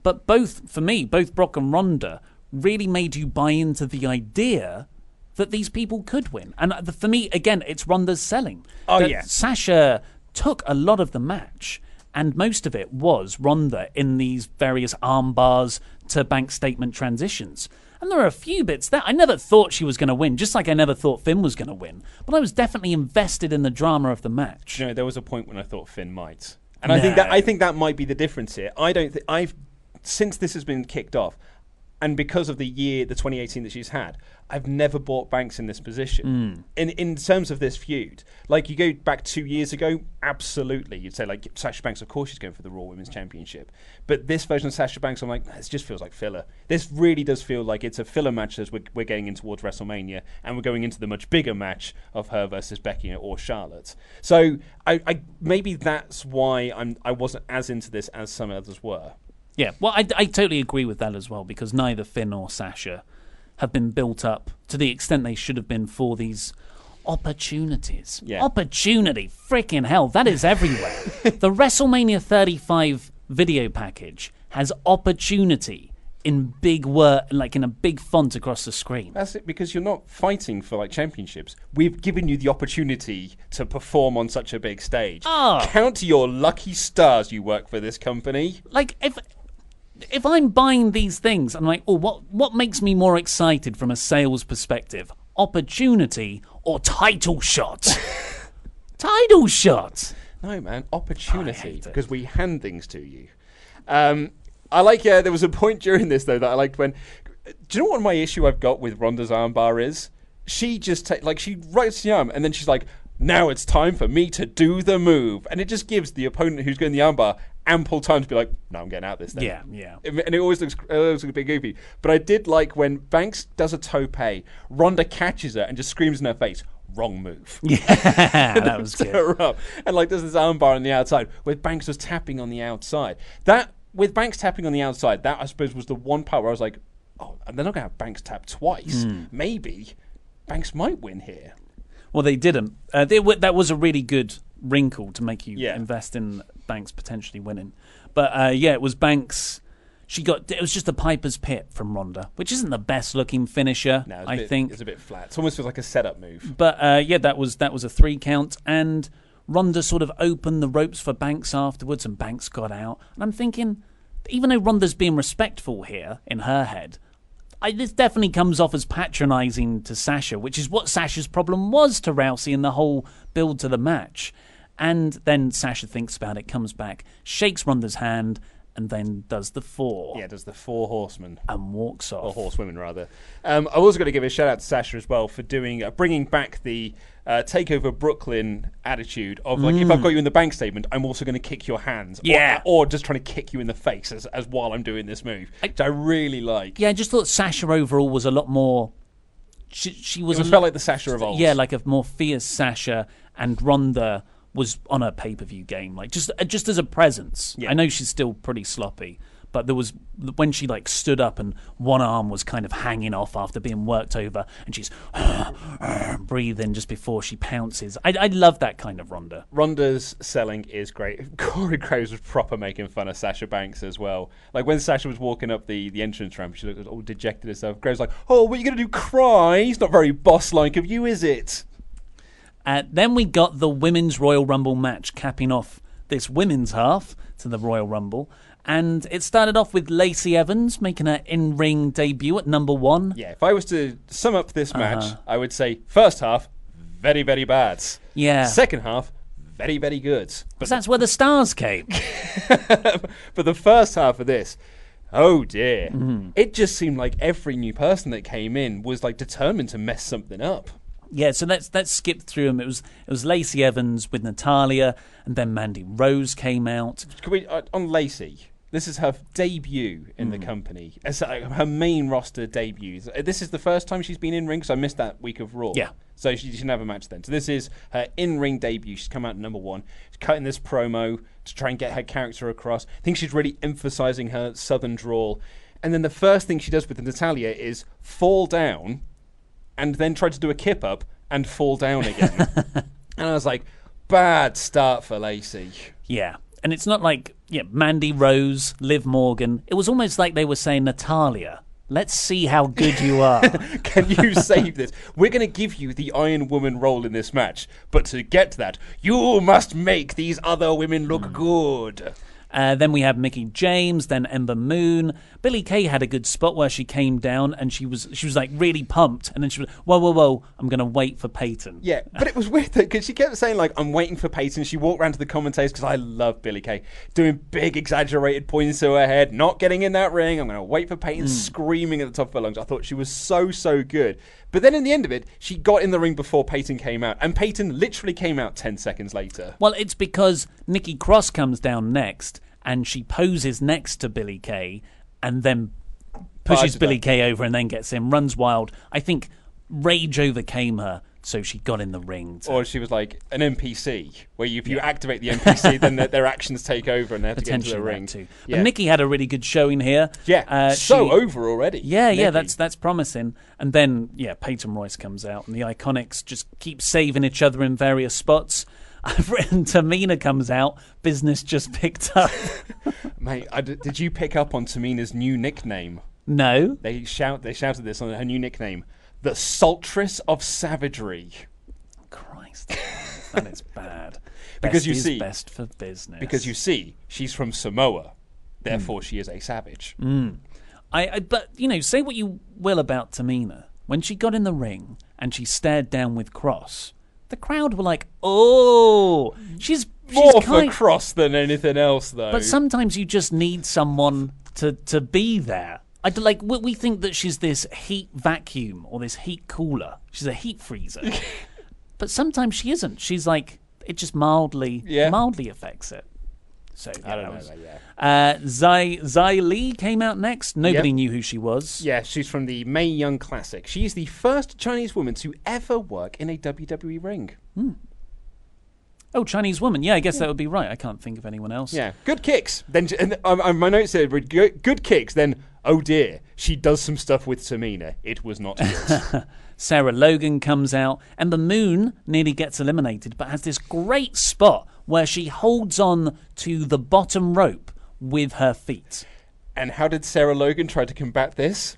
But both, for me, both Brock and Ronda really made you buy into the idea that these people could win. And uh, for me, again, it's Ronda's selling. Oh, yeah. Sasha took a lot of the match, and most of it was Ronda in these various arm bars to bank statement transitions. And there are a few bits that I never thought she was going to win, just like I never thought Finn was going to win. But I was definitely invested in the drama of the match. you know, there was a point when I thought Finn might, and I think that I think that might be the difference here. I don't think I've since this has been kicked off, and because of the year, the 2018 that she's had, I've never bought Banks in this position. Hmm. In in terms of this feud, like you go back two years ago, absolutely, you'd say like Sasha Banks, of course she's going for the Raw Women's Championship, but this version of Sasha Banks, I'm like, this just feels like filler. This really does feel like it's a filler match as we're, we're getting in towards WrestleMania, and we're going into the much bigger match of her versus Becky or Charlotte. So I, I maybe that's why I'm I wasn't as into this as some others were. Yeah, well, I, I totally agree with that as well because neither Finn or Sasha have been built up to the extent they should have been for these opportunities. Yeah. Opportunity, freaking hell, that is everywhere. the WrestleMania 35 video package has opportunity in big word, like in a big font across the screen. That's it because you're not fighting for like championships. We've given you the opportunity to perform on such a big stage. Ah. Count your lucky stars you work for this company. like if if I'm buying these things, I'm like, oh, what what makes me more excited from a sales perspective? Opportunity or title shot? title shot. No, man, opportunity because we hand things to you. Um, I like. Uh, there was a point during this though that I liked when. Do you know what my issue I've got with Ronda's armbar is? She just ta- like she writes the arm and then she's like, "Now it's time for me to do the move," and it just gives the opponent who's going the armbar ample time to be like, "No, I'm getting out this." Then. Yeah, yeah. And it always looks, it always looks a bit goofy. But I did like when Banks does a tope, Ronda catches her and just screams in her face, "Wrong move." Yeah, that was good. up and like does this armbar on the outside where Banks was tapping on the outside. That with Banks tapping on the outside, that I suppose was the one part where I was like, oh, and they're not going to have Banks tap twice. Hmm. Maybe Banks might win here. Well, they didn't. Uh, they, w- that was a really good wrinkle to make you Yeah. invest in Banks potentially winning. But uh, yeah, it was Banks. She got it was just a Piper's Pit from Ronda, which isn't the best looking finisher. No, it's a I bit, think it's a bit flat. It almost feels like a setup move. But uh, yeah, that was that was a three count, and Ronda sort of opened the ropes for Banks afterwards, and Banks got out. And I'm thinking, even though Ronda's being respectful here in her head, I, this definitely comes off as patronising to Sasha, which is what Sasha's problem was to Rousey in the whole build to the match. And then Sasha thinks about it, comes back, shakes Ronda's hand, and then does the four Yeah, does the four horsemen. and walks off. or horsewomen rather. Um, I've also got to give a shout out to Sasha as well for doing uh, bringing back the uh, takeover Brooklyn attitude of like if I've got you in the bank statement, I'm also going to kick your hands, Yeah. or, just trying to kick you in the face as, as while I'm doing this move, which I really like. Yeah, I just thought Sasha overall was a lot more. She, she was It a felt like the Sasha of old. Yeah, like a more fierce Sasha, and Ronda was on a pay per view game, like just uh, just as a presence. Yeah. I know she's still pretty sloppy, but there was when she like stood up and one arm was kind of hanging off after being worked over, and she's breathing just before she pounces. I, I love that kind of Ronda. Ronda's selling is great. Corey Graves was proper making fun of Sasha Banks as well. Like when Sasha was walking up the, the entrance ramp, she looked all dejected herself. Graves was like, "Oh, what are you going to do? Cry? It's not very boss-like of you, is it?" Uh, then we got the Women's Royal Rumble match capping off this women's half to the Royal Rumble. And it started off with Lacey Evans making her in ring debut at number one. Yeah, if I was to sum up this match, Uh-huh. I would say first half, very, very bad. Yeah. Second half, very, very good. But Because that's where the stars came. but the first half of this, oh dear, Mm-hmm. it just seemed like every new person that came in was like determined to mess something up. Yeah, so let's let's skip through them. It was it was Lacey Evans with Natalya, and then Mandy Rose came out. Can we, uh, on Lacey, this is her debut in Hmm. the company. As uh, her main roster debut. Uh, This is the first time she's been in ring, so I missed that week of Raw. Yeah. So she didn't have a match then. So this is her in ring debut. She's come out number one. She's cutting this promo to try and get her character across. I think she's really emphasizing her southern drawl. And then the first thing she does with Natalya is fall down and then tried to do a kip up and fall down again. and I was like, bad start for Lacey. Yeah, and it's not like yeah Mandy Rose, Liv Morgan. It was almost like they were saying Natalya. Let's see how good you are. Can you save this? We're going to give you the Iron Woman role in this match, but to get that, you must make these other women look hmm. good. Uh, then we have Mickie James, then Ember Moon. Billie Kay had a good spot where she came down and she was she was like really pumped, and then she was whoa whoa whoa, I'm gonna wait for Peyton. Yeah, but it was weird because she kept saying like, "I'm waiting for Peyton." She walked around to the commentators because I love Billie Kay doing big exaggerated points to her head, not getting in that ring. I'm going to wait for Peyton, screaming at the top of her lungs. I thought she was so so good, but then in the end of it, she got in the ring before Peyton came out, and Peyton literally came out ten seconds later. Well, it's because Nikki Cross comes down next and she poses next to Billie Kay and then pushes Billie. Kay over and then gets in, runs wild. I think rage overcame her, so she got in the ring. To Or she was like an NPC, where you, if you activate the NPC, then their, their actions take over and they have to get into potentially the ring. too. Yeah, But Nikki had a really good showing here. yeah, Uh, so she- over already. Yeah, yeah, that's that's promising. And then yeah, Peyton Royce comes out, and the Iconics just keep saving each other in various spots. I've written Tamina comes out, business just picked up. Mate, I d- did you pick up on Tamina's new nickname? no, They shout. They shouted this on her new nickname, the Sultress of Savagery, Christ, that is bad. Because Best you see- best for business. because you see, she's from Samoa, therefore hmm. she is a savage. Hmm. I, I, but you know, say what you will about Tamina. When she got in the ring and she stared down with Cross, the crowd were like, "Oh, she's More kind." for Cross than anything else, though. But sometimes you just need someone to to be there. I like we, we think that she's this heat vacuum or this heat cooler. She's a heat freezer. but sometimes she isn't. She's like it just mildly Yeah. mildly affects it. So yeah, I don't know. was- but yeah. Uh, Xia Xia Li came out next. Nobody Yep. knew who she was. Yeah, she's from the Mae Young Classic. She's the first Chinese woman to ever work in a WWE ring. Oh, Chinese woman. Yeah, I guess that would be right. I can't think of anyone else. Yeah, good kicks. Then and, um, um, my notes said good kicks. Then oh dear, she does some stuff with Tamina. It was not good. Sarah Logan comes out, and the moon nearly gets eliminated, but has this great spot where she holds on to the bottom rope with her feet. and how did Sarah Logan try to combat this?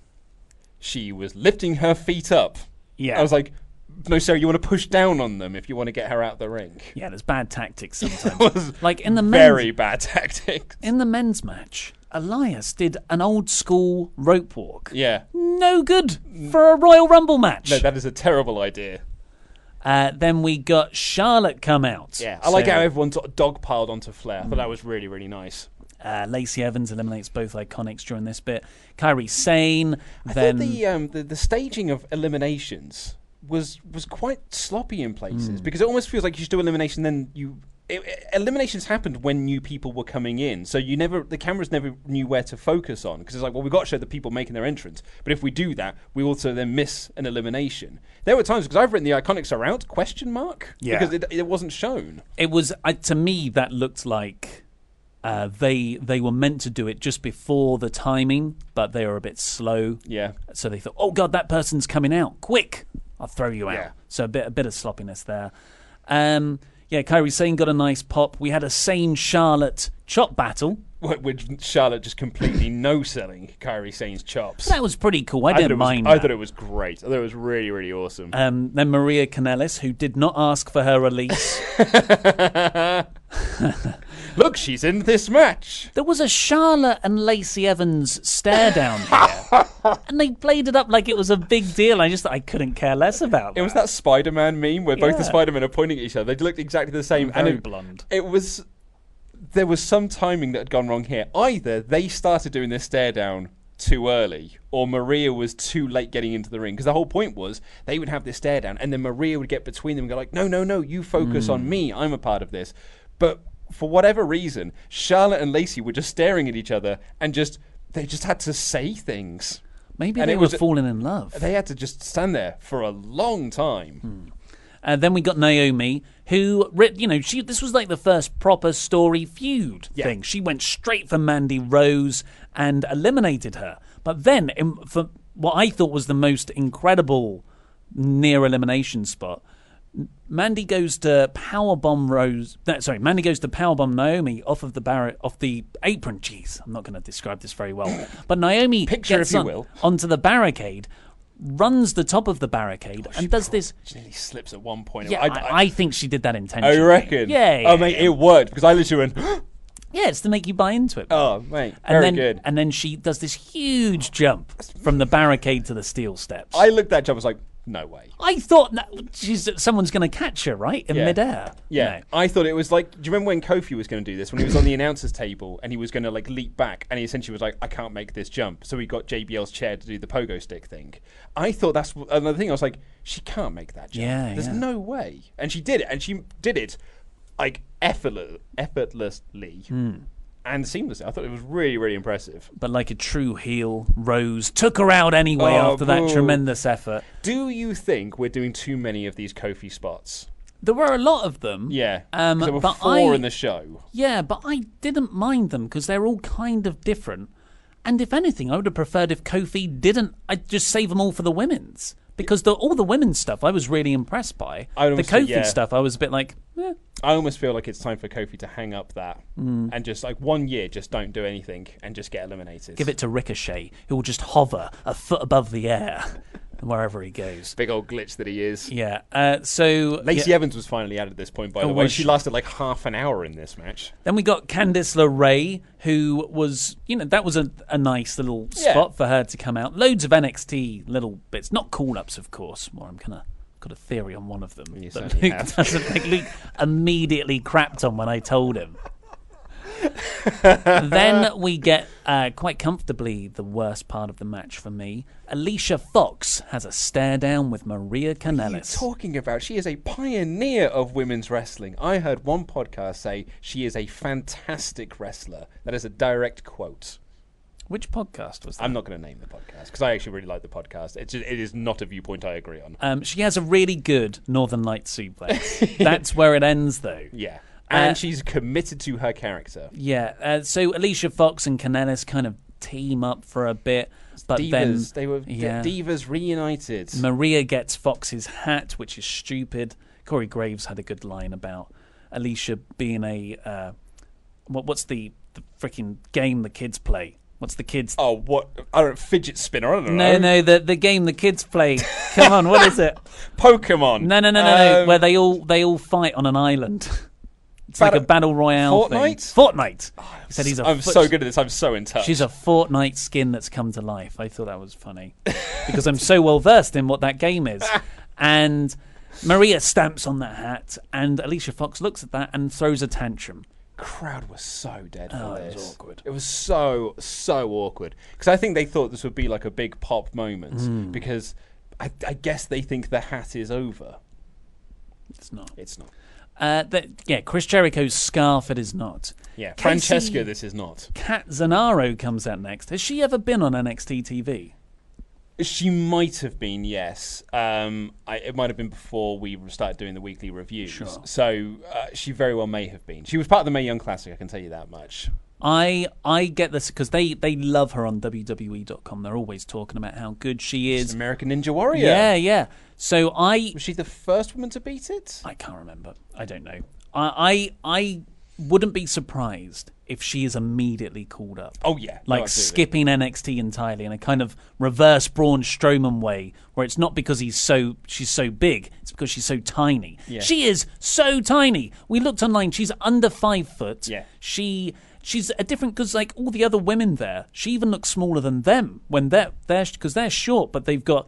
She was lifting her feet up. Yeah. I was like, no, Sarah, you want to push down on them if you want to get her out the ring. Yeah, there's bad tactics sometimes. like in the men's, very bad tactics. in the men's match, Elias did an old school rope walk. Yeah. No good for a Royal Rumble match. No, that is a terrible idea. uh, then we got Charlotte come out. Yeah, I like how everyone sort of dogpiled onto Flair. I thought that was really, really nice. Uh, Lacey Evans eliminates both iconics during this bit. Kairi Sane, I then thought the, um, the the staging of eliminations was was quite sloppy in places because it almost feels like you just do elimination, then you it, eliminations happened when new people were coming in, so you never the cameras never knew where to focus on because it's like, well, we've got to show the people making their entrance, but if we do that, we also then miss an elimination. There were times because I've written the iconics are out question mark Yeah. because it, it wasn't shown. it was uh, to me that looked like Uh, they they were meant to do it just before the timing, but they were a bit slow. Yeah. So they thought, "Oh God, that person's coming out! Quick, I'll throw you out." Yeah. So a bit a bit of sloppiness there. Um, yeah, Kairi Sane got a nice pop. We had a Sane Charlotte chop battle. With Charlotte just completely no selling Kairi Sane's chops. That was pretty cool. I, I didn't it was, mind. I thought it was great. I thought it was really, really awesome. Um, then Maria Kanellis, who did not ask for her release. Look, she's in this match. There was a Charlotte and Lacey Evans stare down here, and they played it up like it was a big deal. I just I couldn't care less about. It It was that Spider-Man meme where both the Spider-Men are pointing at each other. They looked exactly the same. Very and it, blonde. It was. There was some timing that had gone wrong here. Either they started doing this stare down too early, or Maria was too late getting into the ring. Because the whole point was they would have this stare down, and then Maria would get between them and go like, "No, no, no, you focus on hmm. me. I'm a part of this." But for whatever reason, Charlotte and Lacey were just staring at each other and just they just had to say things. Maybe and they it were was- falling in love. They had to just stand there for a long time. Uh, then we got Naomi, who, you know, she this was like the first proper story feud Yeah. thing. She went straight for Mandy Rose and eliminated her. But then, in, for what I thought was the most incredible near elimination spot, Mandy goes to powerbomb Rose. No, sorry, Mandy goes to powerbomb Naomi off of the bar- off the apron. Jeez, I'm not going to describe this very well. But Naomi Picture, gets if you on- will. onto the barricade, runs the top of the barricade, and does this. She nearly slips at one point. Yeah, I, I, I, think she did that intentionally. Oh, I reckon. Yeah, yeah, Oh, mate, it worked because I literally went. Yeah, it's to make you buy into it. Oh, mate, and very then, good. And then she does this huge jump from the barricade to the steel steps. I looked at that jump. I was like, no way. I thought that she's someone's going to catch her right in Yeah. midair. Yeah, No. I thought it was like. Do you remember when Kofi was going to do this? When he was on the announcers table and he was going to like leap back, and he essentially was like, "I can't make this jump," so he got JBL's chair to do the pogo stick thing. I thought that's another thing. I was like, she can't make that jump. Yeah, there's yeah. no way, and she did it, and she did it like effortless, effortlessly Hmm. And seamlessly. I thought it was really, really impressive. But like a true heel, Rose took her out anyway Oh, after that boo. tremendous effort. Do you think we're doing too many of these Kofi spots? There were a lot of them. Yeah, Um, there were but four I- in the show. Yeah, but I didn't mind them because they're all kind of different. And if anything, I would have preferred if Kofi didn't. I'd just save them all for the women's because the, all the women's stuff I was really impressed by. I the Kofi yeah. stuff I was a bit like, eh. I almost feel like it's time for Kofi to hang up that Mm. and just like one year, just don't do anything and just get eliminated. give it to Ricochet, who will just hover a foot above the air wherever he goes. big old glitch that he is. Yeah. Uh, so Lacey yeah. Evans was finally added at this point, by Oh, the way. She she? lasted like half an hour in this match. Then we got Candice LeRae, who was, you know, that was a, a nice little Yeah. spot for her to come out. Loads of NXT little bits, not call ups, of course. More, I'm kind of got a theory on one of them You that Luke have. doesn't think Luke immediately crapped on when I told him. then we get uh, quite comfortably the worst part of the match for me. Alicia Fox has a stare down with Maria What are you talking about? She is a pioneer of women's wrestling. I heard one podcast say she is a fantastic wrestler. That is a direct quote. Which podcast was that? I'm not going to name the podcast because I actually really like the podcast. It's just, it is not a viewpoint I agree on. Um, she has a really good Northern Light suplex. That's where it ends, though. yeah. And Uh, she's committed to her character. Yeah. Uh, so Alicia Fox and Kanellis kind of team up for a bit, but divas. then they were yeah. divas reunited. Maria gets Fox's hat, which is stupid. Corey Graves had a good line about Alicia being a uh, what? What's the the freaking game the kids play? What's the kids? oh, what? I don't fidget spinner. I don't no, know. no, the the game the kids play. Come on, what is it? Pokemon. No, no, no, no, no. Um, Where they all they all fight on an island. It's like a Battle- royale Fortnite? thing. Fortnite. He said he's a I'm foot- so good at this. I'm so in touch. She's a Fortnite skin that's come to life. I thought that was funny because I'm so well versed in what that game is. And Maria stamps on that hat, and Alicia Fox looks at that and throws a tantrum. crowd was so dead for Oh, it this. was awkward. It was so so awkward because I think they thought this would be like a big pop moment Hmm. because I, I guess they think the hat is over. It's not. It's not. Uh, that, yeah, Chris Jericho's scarf. It is not. Yeah, Casey- Francesca, this is not. Catanzaro comes out next. Has she ever been on NXT TV? She might have been, yes. Um, I, it might have been before we started doing the weekly reviews. Sure. So uh, she very well may have been. She was part of the Mae Young Classic, I can tell you that much. I I get this because they they love her on WWE.com. They're always talking about how good she is. an American Ninja Warrior. Yeah, yeah. So I Was she the first woman to beat it? I can't remember. I don't know. I I, I wouldn't be surprised if she is immediately called up. Oh, yeah. Like absolutely. skipping NXT entirely in a kind of reverse Braun Strowman way, where it's not because he's so she's so big, it's because she's so tiny. Yeah. She is so tiny. We looked online; she's under five foot. Yeah. she she's a different because like all the other women there, she even looks smaller than them when they're they're because they're short, but they've got.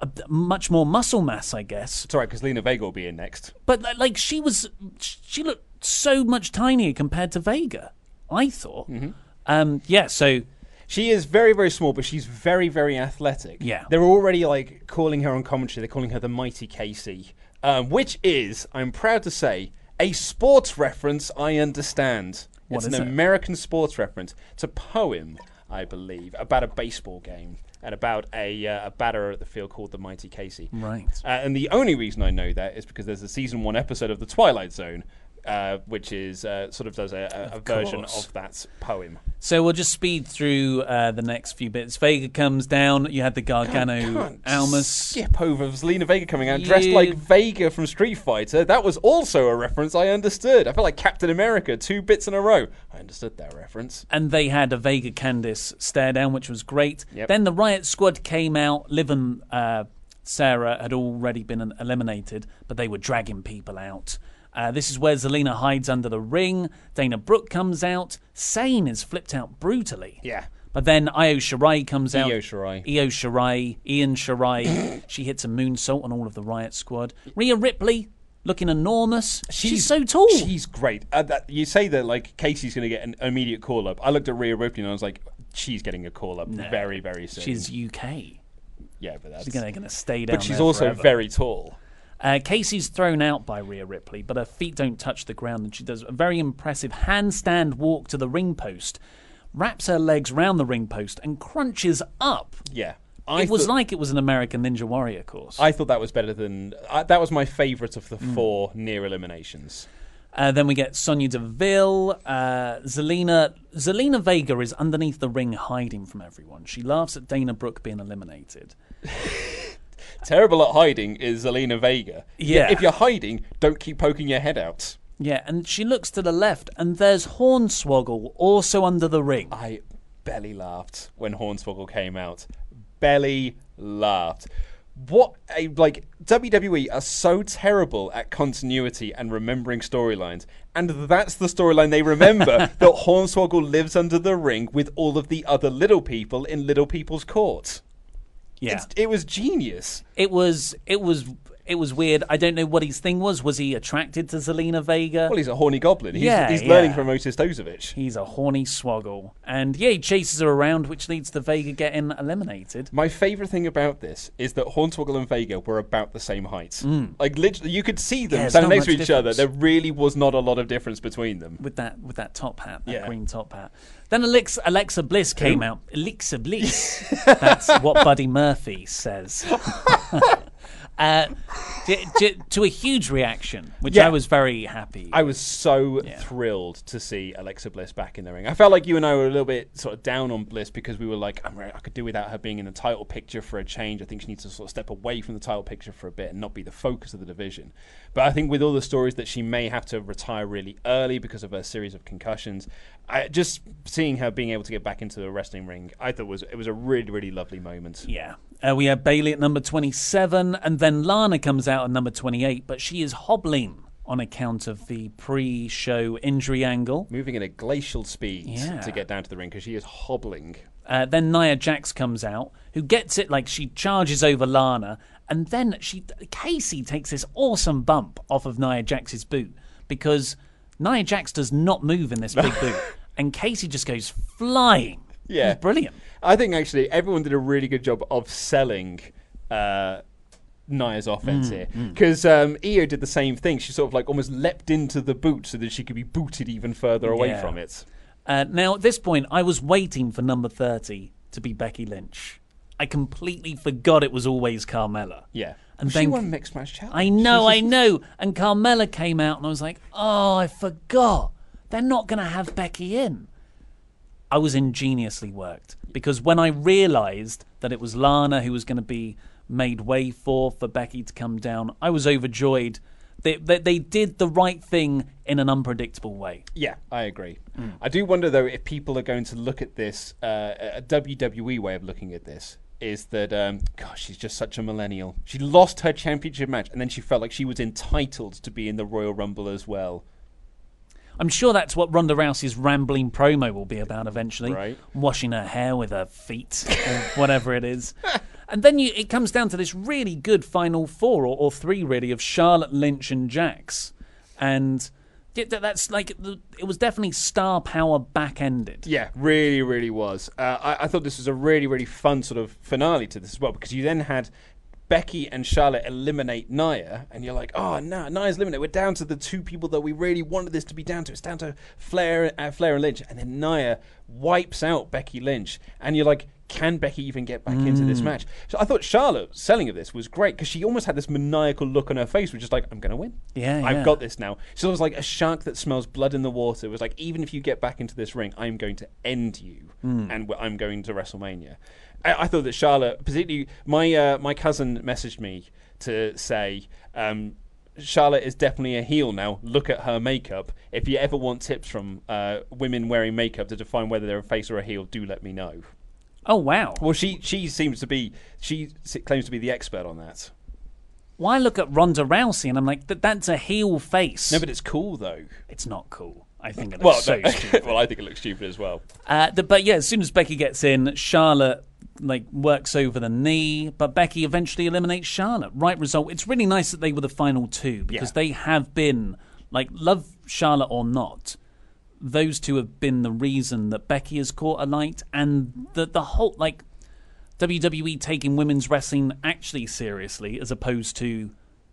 A, much more muscle mass, I guess. It's all right, because Lena Vega will be in next. But like she was, she looked so much tinier compared to Vega. I thought. Mm-hmm. Um, yeah. So She is very, very small, but she's very, very athletic. Yeah. They're already like calling her on commentary. They're calling her the mighty Casey, um, which is, I'm proud to say, a sports reference. I understand. What it's an it? American sports reference. It's a poem, I believe, about a baseball game and about a, uh, a batter at the field called the mighty Casey. Right. Uh, and the only reason I know that is because there's a season one episode of The Twilight Zone. Uh, which is uh, sort of does a, a, a Of version of that poem. so we'll just speed through uh, the next few bits. Vega comes down. You had the Gargano Almas. Skip over Zelina Vega coming out dressed like Vega from Street Fighter. That was also a reference I understood. I felt like Captain America two bits in a row. I understood that reference. And they had a Vega Candice stare down, which was great. Yep. Then the Riot Squad came out. Liv and uh, Sarah had already been eliminated, but they were dragging people out. Uh, this is where Zelina hides under the ring. Dana Brooke comes out. Sane is flipped out brutally. Yeah. But then Io Shirai comes out. Io Shirai. Io Shirai. Ian Shirai. she hits a moonsault on all of the Riot Squad. Rhea Ripley, looking enormous. She's, so tall. She's great. Uh, that, you say that like Kacy's going to get an immediate call up. I looked at Rhea Ripley and I was like, she's getting a call up very, very soon. She's UK. yeah, but that's She's going to stay down but she's there also forever. very tall. Uh, Kacy's thrown out by Rhea Ripley, but her feet don't touch the ground, and she does a very impressive handstand walk to the ring post, wraps her legs round the ring post, and crunches up. Yeah. I it was thought- like it was an American Ninja Warrior course. I thought that was better than uh, that was my favourite of the Hmm. four near eliminations. Uh, then we get Sonya Deville. Uh, Zelina Zelina Vega is underneath the ring hiding from everyone. She laughs at Dana Brooke being eliminated. Terrible at hiding is Zelina Vega. Yeah. If you're hiding, don't keep poking your head out. Yeah, and she looks to the left, and there's Hornswoggle also under the ring. I belly laughed when Hornswoggle came out. Belly laughed. What a like WWE are so terrible at continuity and remembering storylines, and that's the storyline they remember that Hornswoggle lives under the ring with all of the other little people in little people's court. Yeah, It's, it was genius. it was it was it was weird. I don't know what his thing was. Was he attracted to Zelina Vega? Well, he's a horny goblin. He's, Yeah, he's learning yeah. from Otis Dozovic. He's a horny swoggle, and yeah, he chases her around, which leads to Vega getting eliminated. My favourite thing about this is that Hornswoggle and Vega were about the same height. Like literally, you could see them Mm. Yeah, standing next to each other. There really was not a lot of difference between them. with that with that top hat, that Yeah. green top hat. Then Alexa, Alexa Bliss came out. Alexa Bliss. That's what Buddy Murphy says. uh, to a huge reaction, which Yeah. I was very happy. I was so thrilled to see Alexa Bliss back in the ring. I felt like you and I were a little bit sort of down on Bliss because we were like, re- I could do without her being in the title picture for a change. I think she needs to sort of step away from the title picture for a bit and not be the focus of the division. But I think with all the stories that she may have to retire really early because of her series of concussions, I, just seeing her being able to get back into the wrestling ring, I thought was it was a really really lovely moment. Yeah. Uh, we have Bayley at number 27, and then Lana comes out at number 28, but she is hobbling on account of the pre show injury angle. Moving at a glacial speed Yeah. to get down to the ring because she is hobbling. Uh, then Nia Jax comes out, who gets it like she charges over Lana, and then she Kacy takes this awesome bump off of Nia Jax's boot because Nia Jax does not move in this big boot, and Kacy just goes flying. Yeah. Brilliant. I think actually everyone did a really good job of selling uh, Nia's offense here because um, Io did the same thing. She sort of like almost leapt into the boot so that she could be booted even further away Yeah. from it. Uh, now at this point, I was waiting for number thirty to be Becky Lynch. I completely forgot it was always Carmella. Yeah. And she then won mixed match challenge. I know, I know. And Carmella came out, and I was like, oh, I forgot. They're not going to have Becky in. I was ingeniously worked because when I realised that it was Lana who was going to be made way for for Becky to come down, I was overjoyed. They, they, they did the right thing in an unpredictable way. Yeah, I agree. Hmm. I do wonder though if people are going to look at this. Uh, a WWE way of looking at this is that, um, gosh, she's just such a millennial. She lost her championship match, and then she felt like she was entitled to be in the Royal Rumble as well. I'm sure that's what Ronda Rousey's rambling promo will be about eventually. Right. Washing her hair with her feet or whatever it is. And then you, it comes down to this really good final four or, or three, really, of Charlotte Lynch and Jax. And that's like, it was definitely star power back ended. Yeah, really, really was. Uh, I, I thought this was a really, really fun sort of finale to this as well because you then had Becky and Charlotte eliminate Nia, and you're like, oh, no, Nia's eliminated. We're down to the two people that we really wanted this to be down to. It's down to Flair, uh, Flair and Lynch, and then Nia wipes out Becky Lynch, and you're like. Can Becky even get back into this match? So I thought Charlotte's selling of this was great because she almost had this maniacal look on her face, which is like, "I'm going to win. Yeah, I've yeah. got this now." She was like a shark that smells blood in the water. It was like, even if you get back into this ring, I'm going to end you, Hmm. and I'm going to WrestleMania. I, I thought that Charlotte, particularly my uh, my cousin, messaged me to say. Um, Charlotte is definitely a heel now. Look at her makeup. If you ever want tips from uh, women wearing makeup to define whether they're a face or a heel, do let me know. Oh, wow. Well, she she seems to be she claims to be the expert on that. Well, look at Ronda Rousey and I'm like, that, that's a heel face. No, but it's cool though. it's not cool. I think it Well, looks so no- stupid. well, I think it looks stupid as well. Uh, the, but yeah, as soon as Becky gets in, Charlotte like works over the knee, but Becky eventually eliminates Charlotte. Right result. It's really nice that they were the final two because Yeah. they have been like love Charlotte or not. Those two have been the reason that Becky has caught a light, and the the whole like WWE taking women's wrestling actually seriously as opposed to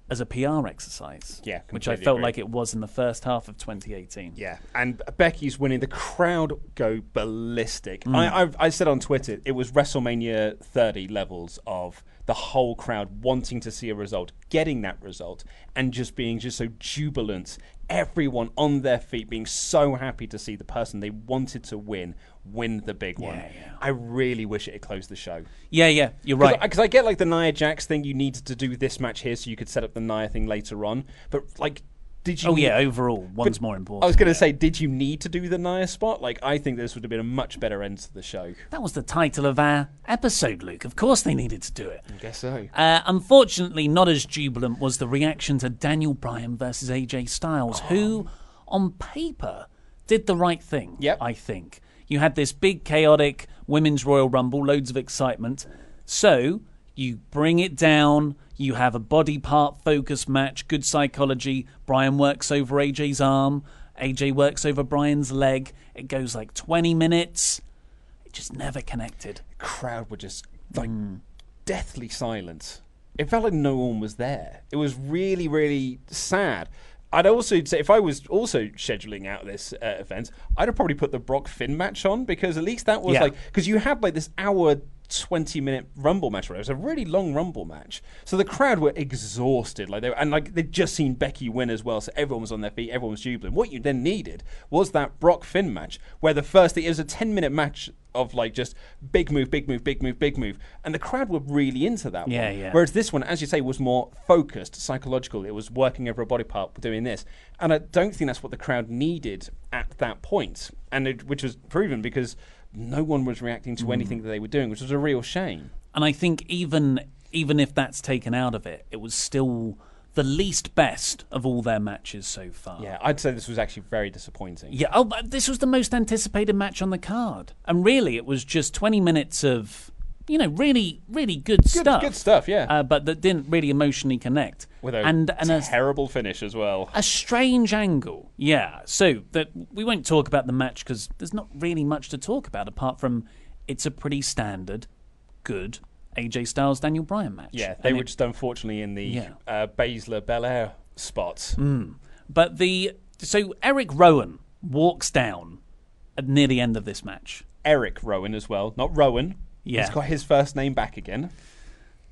as a PR exercise. Yeah, which I felt agree. like it was in the first half of 2018. Yeah, and Becky's winning. The crowd go ballistic. Mm. I, I've, I said on Twitter it was WrestleMania 30 levels of the whole crowd wanting to see a result, getting that result, and just being just so jubilant. Everyone on their feet, being so happy to see the person they wanted to win win the big one. Yeah, yeah. I really wish it had closed the show. Yeah, yeah, you're right. Because I, get like the Nia Jax thing. You needed to do this match here so you could set up the Nia thing later on. But like, did you? Oh yeah, overall, one's more important. I was going to yeah. say, did you need to do the Nia spot? Like, I think this would have been a much better end to the show. that was the title of our episode, Luke. Of course, they needed to do it. I guess so. Uh, unfortunately, not as jubilant was the reaction to Daniel Bryan versus AJ Styles, who, on paper, did the right thing. Yep. I think you had this big, chaotic women's Royal Rumble, loads of excitement. So you bring it down. You have a body part focus match, good psychology. Bryan works over AJ's arm. AJ works over Bryan's leg. It goes like 20 minutes. It just never connected. Crowd were just like mm. deathly silent. It felt like no one was there. It was really, really sad. I'd also say if I was also scheduling out this uh, event, I'd have probably put the Brock Finn match on because at least that was Yeah. like because you had like this hour. 20 minute rumble match where it was a really long rumble match so the crowd were exhausted like they were, and like they'd just seen Becky win as well so everyone was on their feet everyone was jubilant what you then needed was that Brock Finn match where the first it was a 10 minute match of like just big move big move big move big move. And the crowd were really into that Yeah, one. yeah. whereas this one as you say was more focused psychological. It was working over a body part doing this. And I don't think that's what the crowd needed at that point. And it, which was proven because no one was reacting to mm. anything that they were doing which was a real shame. And I think even even if that's taken out of it, it was still the least best of all their matches so far. yeah I'd say this was actually very disappointing Yeah. Oh, this was the most anticipated match on the card, and really, it was just twenty minutes of you know really really good, good, stuff. good stuff yeah Uh, but that didn't really emotionally connect. with a and and a, terrible finish as well a strange angle. Yeah. So that we won't talk about the match because there's not really much to talk about apart from it's a pretty standard, good AJ Styles Daniel Bryan match. yeah they And were it- just unfortunately in the Yeah. uh, Baszler Belair spot But the so Eric Rowan walks down at near the end of this match. Eric Rowan as well not Rowan Yeah. He's got his first name back again.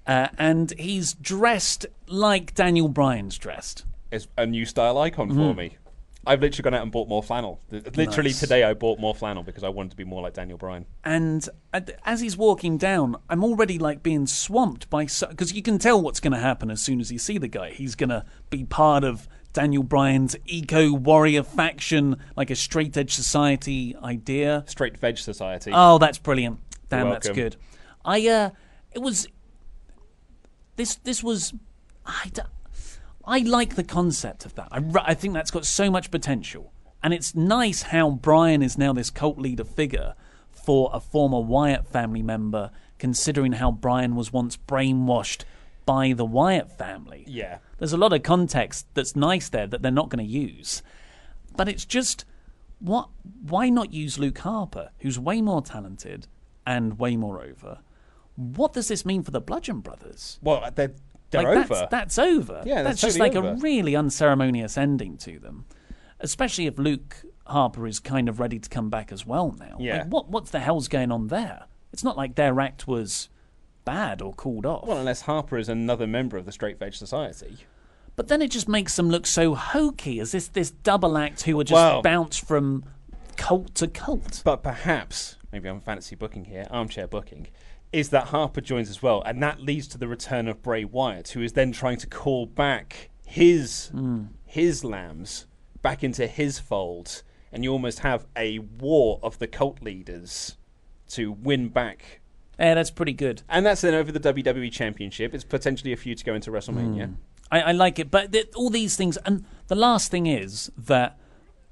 Uh, and he's dressed like Daniel Bryan's dressed. It's a new style icon for me. I've literally gone out and bought more flannel. Literally Nice. today, I bought more flannel because I wanted to be more like Daniel Bryan. And as he's walking down, I'm already like being swamped by because you can tell what's going to happen as soon as you see the guy. He's going to be part of Daniel Bryan's eco warrior faction, like a straight edge society idea. Straight Veg Society. Oh, that's brilliant. Damn, that's good. I uh, it was this this was I d- I like the concept of that. I think that's got so much potential, and it's nice how Bryan is now this cult leader figure for a former Wyatt family member, considering how Bryan was once brainwashed by the Wyatt family. Yeah. There's a lot of context that's nice there that they're not going to use. But it's just what why not use Luke Harper, who's way more talented and way more over? What does this mean for the Bludgeon Brothers? Well, they're, they're like over. That's, that's over. Yeah, that's that's just like totally a really unceremonious ending to them. Especially if Luke Harper is kind of ready to come back as well now. Yeah. Like, what what the hell's going on there? It's not like their act was bad or called off. well, unless Harper is another member of the Straight Veg Society. But then it just makes them look so hokey as this this double act who are just Well- bounced from cult to cult. But perhaps, maybe I'm fantasy booking here, armchair booking, is that Harper joins as well, and that leads to the return of Bray Wyatt, who is then trying to call back his his lambs back into his fold, and you almost have a war of the cult leaders to win back. Yeah, that's pretty good. And that's then over the WWE Championship. It's potentially a feud to go into WrestleMania. Hmm. I, I like it, but th- all these things, and the last thing is that.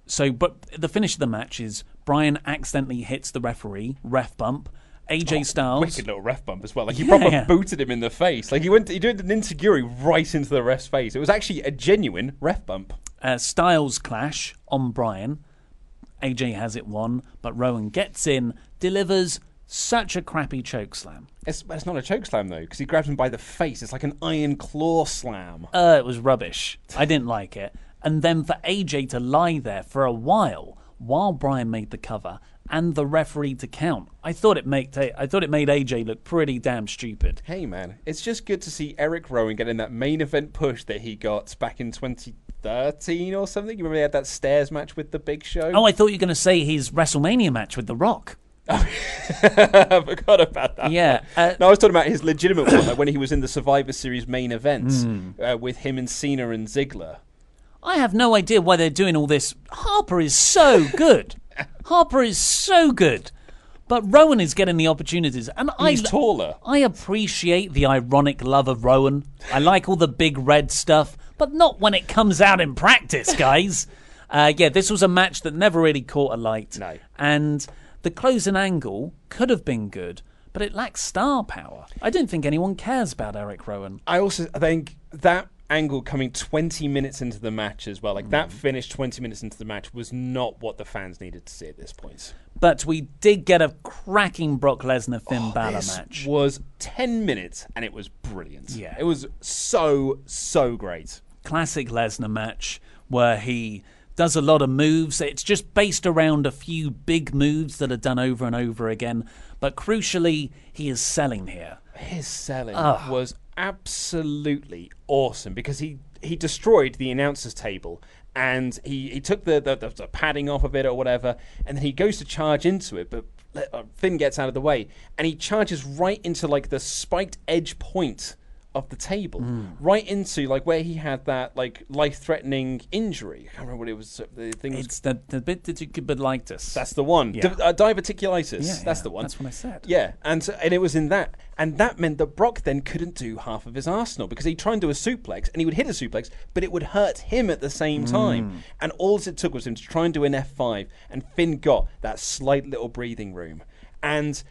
So, but the finish of the match is Bryan accidentally hits the referee, ref bump. AJ Styles, Wicked little ref bump as well. Like he Yeah, proper yeah. booted him in the face. Like he went, he did an enzuigiri right into the ref's face. It was actually a genuine ref bump. uh, Styles clash on Bryan. AJ has it won, but Rowan gets in, delivers such a crappy choke slam. It's, it's not a choke slam though, because he grabs him by the face. It's like an iron claw slam. Uh, it was rubbish. I didn't like it. And then for AJ to lie there for a while while Bryan made the cover and the referee to count, I thought it made I thought it made AJ look pretty damn stupid. Hey man, it's just good to see Eric Rowan getting that main event push that he got back in 2013 or something. You remember he had that stairs match with the Big Show? Oh, I thought you were going to say his WrestleMania match with The Rock. I forgot about that. Yeah, uh, no, I was talking about his legitimate one, like when he was in the Survivor Series main event Hmm. uh, with him and Cena and Ziggler. I have no idea why they're doing all this. Harper is so good. Harper is so good. But Rowan is getting the opportunities, and I He's taller. I appreciate the ironic love of Rowan. I like all the big red stuff, but not when it comes out in practice, guys. uh, yeah, this was a match that never really caught a light. No. And the closing angle could have been good, but it lacks star power. I don't think anyone cares about Eric Rowan. I also think that angle coming 20 minutes into the match as well, like Mm. that finish 20 minutes into the match was not what the fans needed to see at this point. But we did get a cracking Brock Lesnar Finn Balor Oh, This match. was 10 minutes and it was brilliant. Yeah. It was so, so great. classic Lesnar match where he does a lot of moves. It's just based around a few big moves that are done over and over again. But crucially, he is selling here. His selling was absolutely awesome because he, he destroyed the announcers table and he, he took the, the, the, padding off of it or whatever and then he goes to charge into it but uh, Finn gets out of the way and he charges right into like the spiked edge point of the table right into like where he had that like life-threatening injury I can't remember what it was the thing was It's the, the bit that you could us. That's the one. Yeah. Uh, diverticulitis. Yeah, that's yeah, the one. that's what I said. Yeah, and so, and it was in that, and that meant that Brock then couldn't do half of his arsenal because he'd try and do a suplex, and he would hit a suplex, but it would hurt him at the same Mm. time. And all it took was him to try and do an F five, and Finn got that slight little breathing room, and.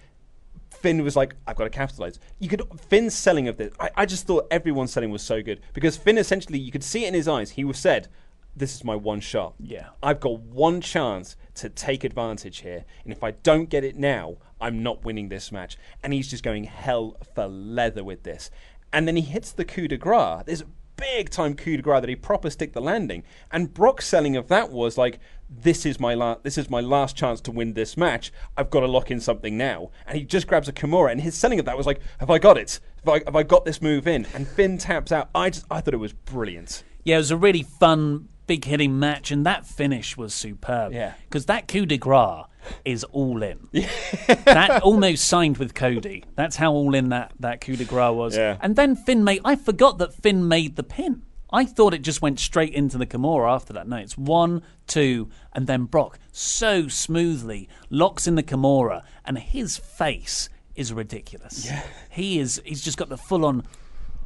Finn was like, I've got to capitalize. You could Finn's selling of this. I, I just thought everyone's selling was so good because Finn essentially, you could see it in his eyes. He was said, "This is my one shot. Yeah. I've got one chance to take advantage here, and if I don't get it now, I'm not winning this match." And he's just going hell for leather with this. And then he hits the coup de grace. There's big time coup de grace that he proper stick the landing. And Brock's selling of that was like, this is my la- this is my last chance to win this match. I've got to lock in something now. And he just grabs a Kimura, and his selling of that was like, have I got it? Have I, have I got this move in? And Finn taps out. I just I thought it was brilliant. Yeah, it was a really fun, big hitting match, and that finish was superb. Yeah. Because that coup de grace is all in. that almost signed with Cody. That's how all in that, that coup de grace was. Yeah. And then Finn made. I forgot that Finn made the pin. I thought it just went straight into the Kimura after that. No, it's one, two, and then Brock so smoothly locks in the Kimura, and his face is ridiculous. Yeah. He is. He's just got the full on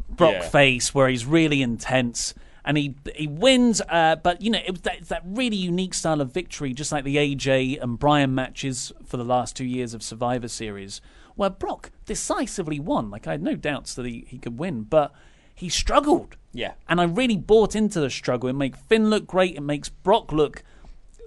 Brock Yeah. face where he's really intense and he he wins. Uh, but you know, it was that, it's that really unique style of victory, just like the AJ and Bryan matches for the last two years of Survivor Series, where Brock decisively won. Like I had no doubts that he, he could win, but he struggled. Yeah. and I really bought into the struggle. It makes Finn look great. It makes Brock look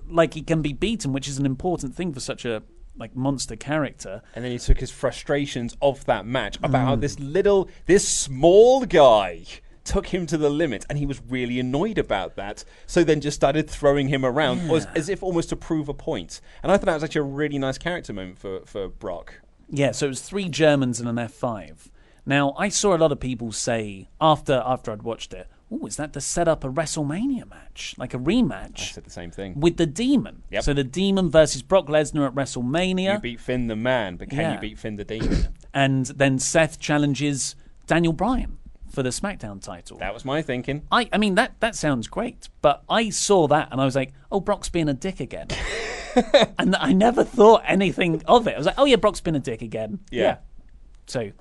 like he can be beaten, which is an important thing for such a like monster character. And then he took his frustrations of that match about how this little, this small guy took him to the limit, and he was really annoyed about that. So then just started throwing him around as, as if almost to prove a point. And I thought that was actually a really nice character moment for, for Brock. Yeah, so it was three Germans and an F5. Now, I saw a lot of people say after after I'd watched it, oh, is that to set up a WrestleMania match? Like a rematch I said the same thing. with the Demon. Yep. So the Demon versus Brock Lesnar at WrestleMania. You beat Finn the man, but can Yeah. you beat Finn the demon? and then Seth challenges Daniel Bryan for the SmackDown title. that was my thinking. I, I mean that that sounds great, but I saw that and I was like, oh, Brock's being a dick again, and I never thought anything of it. I was like, oh yeah, Brock's been a dick again. Yeah. So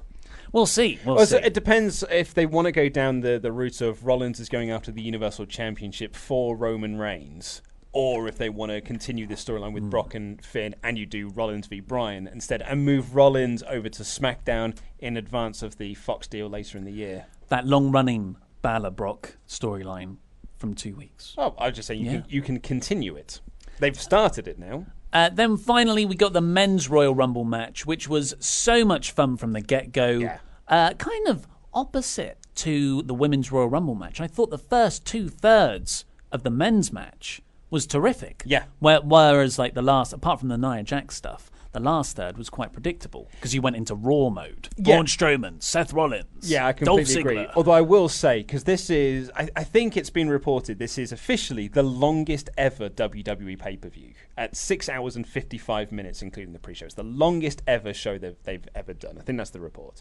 we'll see. We'll Well, see. so it depends if they want to go down the, the route of Rollins is going after the Universal Championship for Roman Reigns, or if they want to continue this storyline with hmm. Brock and Finn, and you do Rollins v Bryan instead, and move Rollins over to SmackDown in advance of the Fox deal later in the year. That long running Balor Brock storyline from two weeks. Oh, I was just saying you Yeah. can you can continue it. They've started it now. Uh, then finally, we got the men's Royal Rumble match, which was so much fun from the get go. Yeah. Uh, kind of opposite to the women's Royal Rumble match. I thought the first two thirds of the men's match was terrific. Yeah. Where, whereas, like the last, apart from the Nia Jax stuff, the last third was quite predictable because you went into Raw mode. Yeah. Braun Strowman, Seth Rollins. Yeah, I completely agree. Although I will say, because this is, I, I think it's been reported, this is officially the longest ever WWE pay per view at six hours and 55 minutes, including the pre show. It's the longest ever show they've, they've ever done. I think that's the report.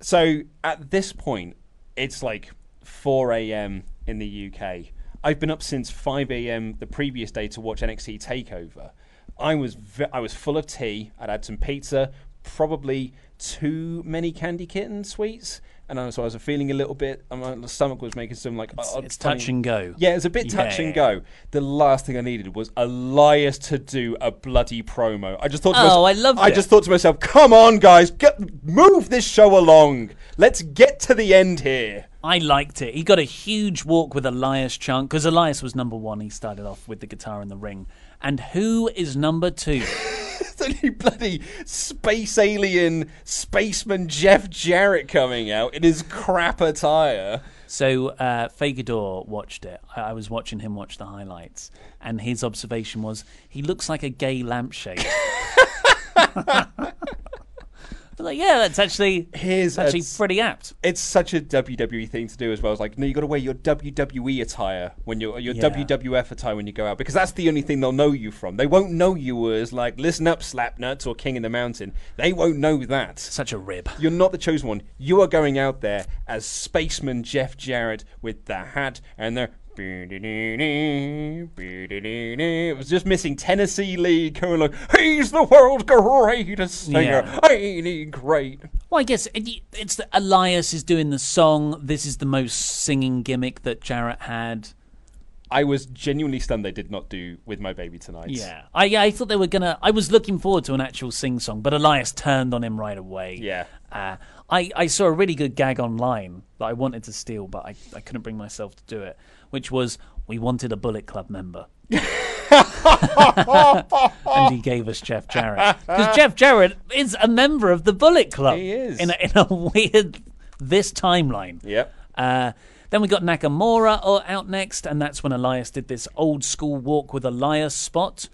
So at this point, it's like 4 a.m. in the UK. I've been up since 5 a.m. the previous day to watch NXT Takeover. I was ve- I was full of tea. I'd had some pizza, probably too many candy kitten sweets, and I was, so I was feeling a little bit. My stomach was making some like It's- it's touch and go. Yeah, it's a bit touch Yeah. and go. The last thing I needed was Elias to do a bloody promo. I just thought. To Oh, myself, I loved I it. just thought to myself, "Come on, guys, get move this show along. Let's get to the end here." I liked it. He got a huge walk with Elias chunk because Elias was number one. He started off with the guitar in the ring. And who is number two? It's only bloody space alien spaceman Jeff Jarrett coming out in his crap attire. so uh, Fagador watched it. I, I was watching him watch the highlights, and his observation was he looks like a gay lampshade. Was like, yeah, that's actually Here's actually a- pretty apt. It's such a WWE thing to do as well. It's like, no, you got to wear your WWE attire when you're your Yeah. WWF attire when you go out because that's the only thing they'll know you from. They won't know you as like, listen up, Slapnuts or King in the Mountain. They won't know that. Such a rib. You're not the chosen one. You are going out there as spaceman Jeff Jarrett with the hat and the. It was just missing Tennessee Lee like, he's the world's greatest singer. Yeah. Ain't he great? Well, I guess it's the, Elias is doing the song. This is the most singing gimmick that Jarrett had. I was genuinely stunned they did not do with my baby tonight. Yeah, I I thought they were gonna. I was looking forward to an actual sing song, but Elias turned on him right away. Yeah. uh, I I saw a really good gag online that I wanted to steal, but I I couldn't bring myself to do it. Which was we wanted a Bullet Club member. and he gave us Jeff Jarrett because Jeff Jarrett is a member of the Bullet Club. He is. in a, in a weird this timeline. Yep. Uh, Then we got Nakamura uh, out next, and that's when Elias did this old school walk with Elias spot.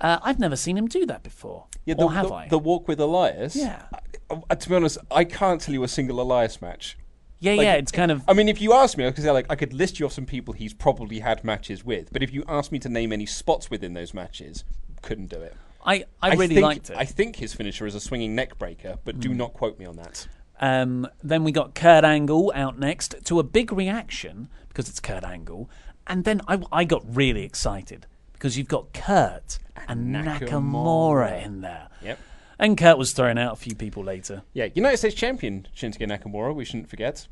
Uh, I've never seen him do that before. Yeah, the, or have the, I? the walk with Elias. Yeah. I- I- to be honest, I can't tell you a single Elias match. Yeah, Like, yeah. It's kind of. I mean, if you ask me, because like I could list you off some people he's probably had matches with, but if you asked me to name any spots within those matches, couldn't do it. I, I really think, liked it. I think his finisher is a swinging neck breaker, but do not quote me on that. Um, then we got Kurt Angle out next to a big reaction because it's Kurt Angle. And then I, I got really excited because you've got Kurt and, Nakamura. Nakamura in there. Yep. And Kurt was throwing out a few people later. Yeah, United States champion Shinsuke Nakamura. We shouldn't forget.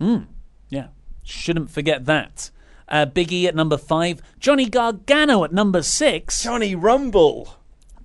Yeah, shouldn't forget that. Uh, Big E at number five, Johnny Gargano at number six. Johnny Rumble.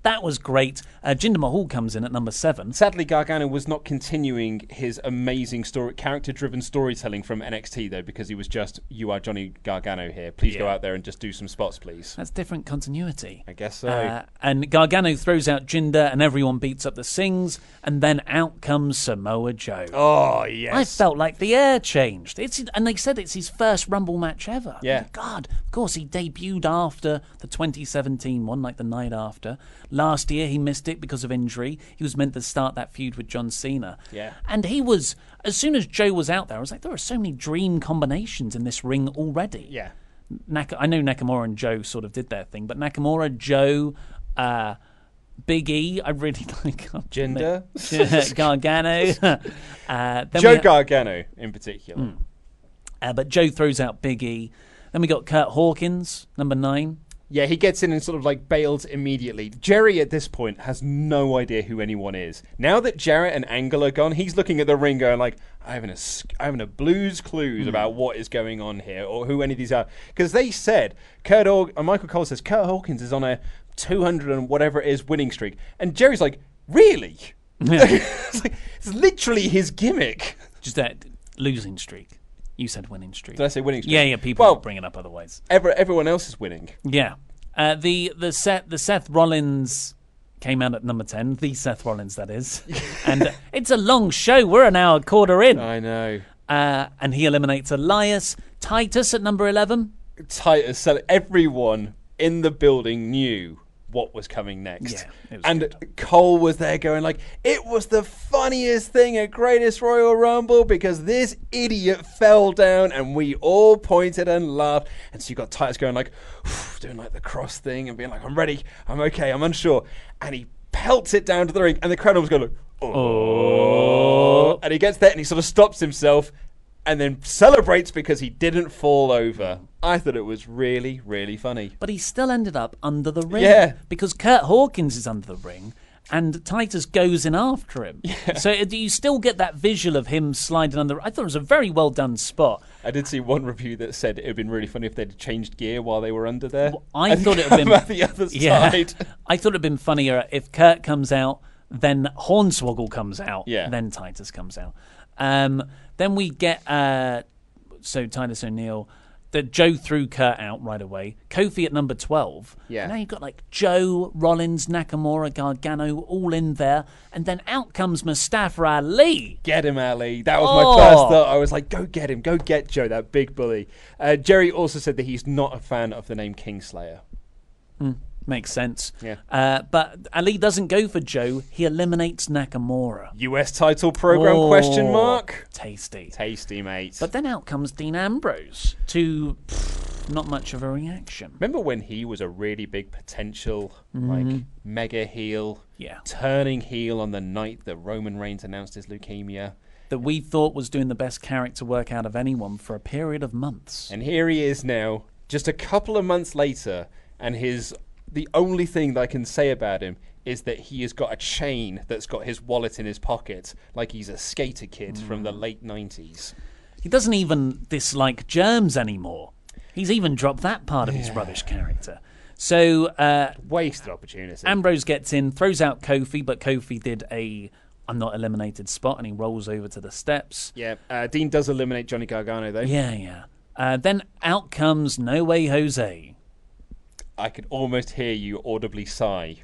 That was great. Uh, Jinder Mahal comes in at number seven. Sadly, Gargano was not continuing his amazing story, character-driven storytelling from NXT though, because he was just, "You are Johnny Gargano here. Please go out there and just do some spots, please." That's different continuity. I guess so. Uh, and Gargano throws out Jinder, and everyone beats up the Singhs, and then out comes Samoa Joe. oh yes. I felt like the air changed. It's and they said it's his first Rumble match ever. Yeah. God, of course he debuted after the 2017 one, like the night after. Last year he missed it because of injury. He was meant to start that feud with John Cena. Yeah. And he was as soon as Joe was out there, I was like, there are so many dream combinations in this ring already. yeah. Nak- I know Nakamura and Joe sort of did their thing, but Nakamura, Joe, uh, Big E, I really like. Jinder? Gargano. uh, Joe ha- Gargano in particular. uh, but Joe throws out Big E. Then we got Kurt Hawkins, number nine. Yeah, he gets in and sort of like bails immediately. Jerry at this point has no idea who anyone is. Now that Jarrett and Angle are gone, he's looking at the ring going like, I haven't a, I haven't a blues clues about what is going on here or who any of these are. Because they said, Kurt or- uh, Michael Cole says, Kurt Hawkins is on a 200 and whatever it is winning streak. And Jerry's like, really? it's, like, it's literally his gimmick. Just that losing streak. You said winning streak. Did I say winning streak? Yeah, yeah. People Well- bring it up otherwise. Ever, everyone else is winning. Yeah. Uh, the the Seth the Seth Rollins came out at number ten. The Seth Rollins, that is. and it's a long show. We're an hour quarter in. I know. Uh, and he eliminates Elias. Titus at number eleven. Titus, so everyone in the building knew what was coming next. Yeah, was and good. Cole was there going like, it was the funniest thing at Greatest Royal Rumble because this idiot fell down and we all pointed and laughed. And so you got Titus going like, doing like the cross thing and being like, I'm ready, I'm okay, I'm unsure. And he pelts it down to the ring and the crowd was going like, oh. oh. And he gets there and he sort of stops himself and then celebrates because he didn't fall over. I thought it was really, really funny. But he still ended up under the ring. Yeah. Because Kurt Hawkins is under the ring. And Titus goes in after him. Yeah. So it- you still get that visual of him sliding under. I thought it was a very well done spot. I did see one review that said it would have been really funny if they'd changed gear while they were under there. I and thought it would have been the other yeah. side. I thought it'd been funnier if Kurt comes out, then Hornswoggle comes out, Yeah. then Titus comes out. Um, then we get uh, so Titus O'Neil. That Joe threw Kurt out right away. Kofi at number twelve. Yeah. Now you've got like Joe, Rollins, Nakamura, Gargano all in there, and then out comes Mustafa Ali. Get him, Ali. That was Oh. my first thought. I was like, go get him. Go get Joe, that big bully. Uh, Jerry also said that he's not a fan of the name Kingslayer. Makes sense. Yeah. Uh, but Ali doesn't go for Joe. He eliminates Nakamura. US title program Oh, question mark? Tasty. Tasty, mate. But then out comes Dean Ambrose to pff, not much of a reaction. Remember when he was a really big potential, like mega heel, Mm-hmm. Yeah. turning heel on the night that Roman Reigns announced his leukemia, That we thought was doing the best character work out of anyone for a period of months. and here he is now, just a couple of months later, and his the only thing that I can say about him is that he has got a chain that's got his wallet in his pocket, like he's a skater kid from the late nineties. He doesn't even dislike germs anymore. He's even dropped that part of his rubbish character. So uh, Wasted opportunity. Ambrose gets in, throws out Kofi, but Kofi did a I'm not eliminated spot, and he rolls over to the steps. yeah, uh, Dean does eliminate Johnny Gargano though. Yeah, yeah. Uh, then out comes No Way Jose. I could almost hear you audibly sigh.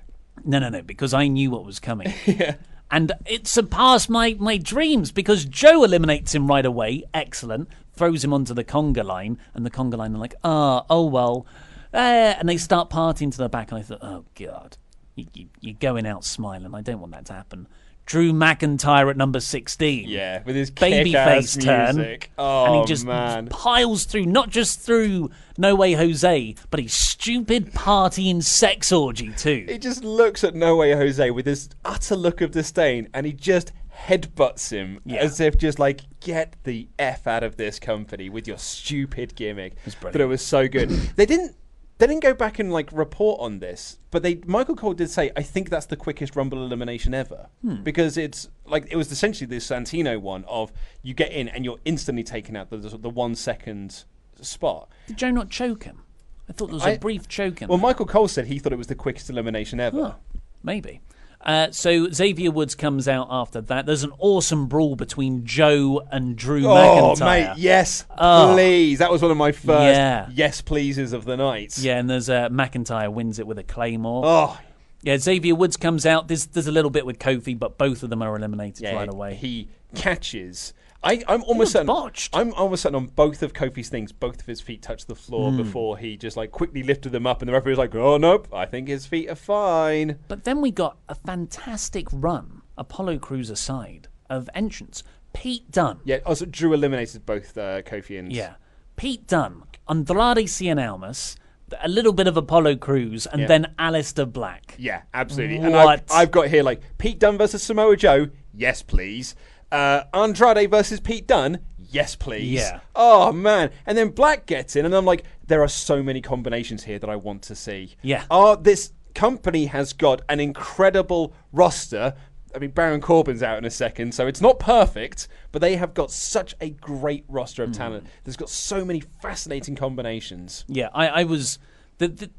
No, no, no, because I knew what was coming. yeah. And it surpassed my, my dreams because Joe eliminates him right away. Excellent. throws him onto the conga line, and the conga line are like, ah, oh well, eh, and they start partying to the back, and I thought, oh god, you, you, you're going out smiling. I don't want that to happen. Drew McIntyre at number 16. Yeah, with his babyface kick-ass turn. Oh, and he oh, just man. piles through, not just through No Way Jose, but his stupid partying sex orgy too. He just looks at No Way Jose with this utter look of disdain, and he just headbutts him Yeah. as if just like get the f out of this company with your stupid gimmick. brilliant. But it was so good. they didn't. They didn't go back and like report on this, but they Michael Cole did say, "I think that's the quickest Rumble elimination ever," hmm. because it's like it was essentially the Santino one of you get in and you're instantly taken out the the one second spot. Did Joe not choke him? I thought there was I- a brief choke in Well. Michael Cole said he thought it was the quickest elimination ever. Huh, maybe. Uh, so Xavier Woods comes out after that. There's an awesome brawl between Joe and Drew Oh, McIntyre. mate, yes, Oh. please. That was one of my first Yeah. yes pleases of the night. Yeah, and there's uh, McIntyre wins it with a claymore. Oh, Yeah, Xavier Woods comes out. There's there's a little bit with Kofi, but both of them are eliminated yeah. right away. He catches. I, I'm almost looked certain. botched. I'm almost certain on both of Kofi's things. Both of his feet touched the floor Hmm. before he just like quickly lifted them up, and the referee was like, "Oh nope, I think his feet are fine." But then we got a fantastic run, Apollo Crews aside, of entrance. Pete Dunne. Yeah. Also, Drew eliminated both uh, Kofi and Yeah. Pete Dunne, Andrade Cien Almas, a little bit of Apollo Crews, and Yeah. then Aleister Black. Yeah, absolutely. And I've, What? I've got here like Pete Dunne versus Samoa Joe. Yes, please. Uh, Andrade versus Pete Dunne. Yes, please. Yeah. Oh man. And then Black gets in, and I'm like, there are so many combinations here that I want to see. Yeah. Oh, this company has got an incredible roster. I mean, Baron Corbin's out in a second, so it's not perfect, but they have got such a great roster of Mm. talent. There's got so many fascinating combinations. Yeah, I, I was. The, the,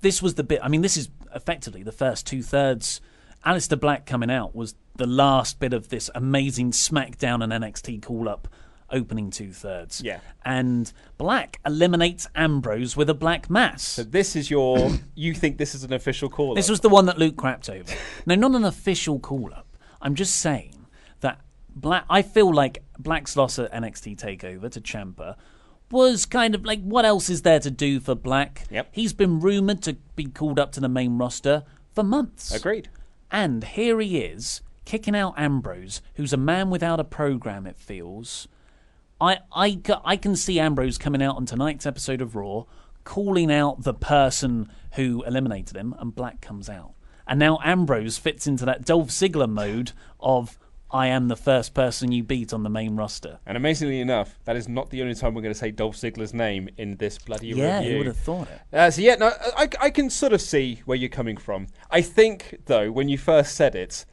this was the bit. I mean, this is effectively the first two thirds. Aleister Black coming out was the last bit of this amazing SmackDown and NXT call up opening two thirds. Yeah. And Black eliminates Ambrose with a black mass. So this is your. you think this is an official call? Up? This was the one that Luke crapped over. no, not an official call up. I'm just saying that Black. I feel like Black's loss at NXT Takeover to Ciampa was kind of like what else is there to do for Black? Yep. He's been rumored to be called up to the main roster for months. Agreed. And here he is kicking out Ambrose, who's a man without a program. It feels. I, I, I can see Ambrose coming out on tonight's episode of Raw, calling out the person who eliminated him, and Black comes out. And now Ambrose fits into that Dolph Ziggler mode of I am the first person you beat on the main roster. And amazingly enough, that is not the only time we're going to say Dolph Ziggler's name in this bloody Yeah, review. who would have thought it? Uh, so yeah, no, I, I can sort of see where you're coming from. I think though, when you first said it,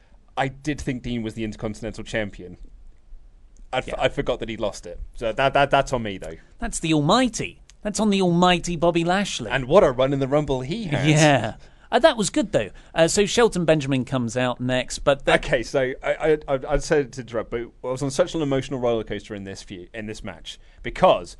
I did think Dean was the Intercontinental Champion. I'd, Yeah. I forgot that he lost it. So that, that that's on me though. That's the Almighty. That's on the Almighty Bobby Lashley. And what a run in the Rumble he had. yeah. Uh, that was good though. Uh, so Shelton Benjamin comes out next, but that, Okay, so I, I, I, I said to interrupt, but I was on such an emotional roller coaster in this few, in this match because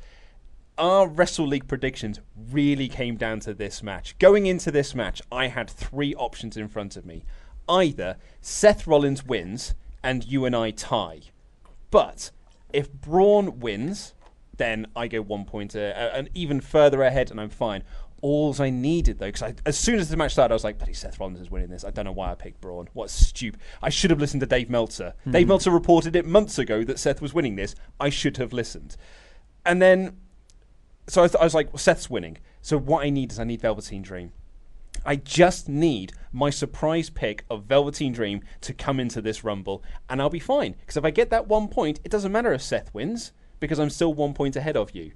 our Wrestle League predictions really came down to this match. Going into this match, I had three options in front of me: either Seth Rollins wins and you and I tie, but if Braun wins, then I go one point uh, uh, and even further ahead, and I'm fine. All I needed though, because as soon as the match started, I was like, "Bloody Seth Rollins is winning this." I don't know why I picked Braun. What stupid! I should have listened to Dave Meltzer. Dave Meltzer reported it months ago that Seth was winning this. I should have listened. And then, so I, th- I was like, well, "Seth's winning." So what I need is I need Velveteen Dream. I just need my surprise pick of Velveteen Dream to come into this Rumble, and I'll be fine. Because if I get that one point, it doesn't matter if Seth wins, because I'm still one point ahead of you.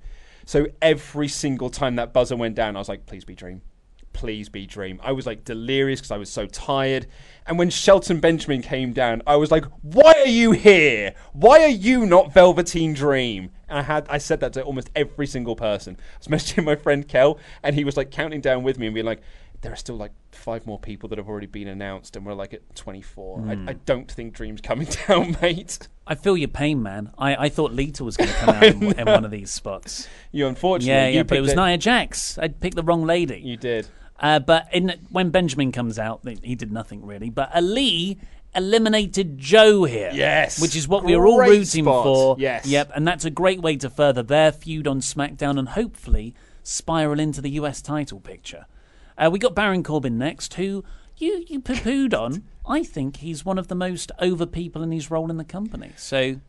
So every single time that buzzer went down, I was like, please be Dream. Please be Dream. I was like delirious because I was so tired. And when Shelton Benjamin came down, I was like, why are you here? Why are you not Velveteen Dream? And I had I said that to almost every single person. I was messaging my friend Kel, and he was like counting down with me and being like, there are still like five more people that have already been announced, and we're like at 24. I, I don't think Dream's coming down, mate. I feel your pain, man. I, I thought Lita was going to come out in, in one of these spots. You unfortunately, Yeah, you yeah, but it was Nia Jax. I picked the wrong lady. You did. Uh, but in, when Benjamin comes out, he did nothing really. But Ali eliminated Joe here. Yes. Which is what we were all rooting spot. for. Yes. Yep. And that's a great way to further their feud on SmackDown and hopefully spiral into the US title picture. Uh, we got Baron Corbin next, who you, you poo pooed on. I think he's one of the most over people in his role in the company. So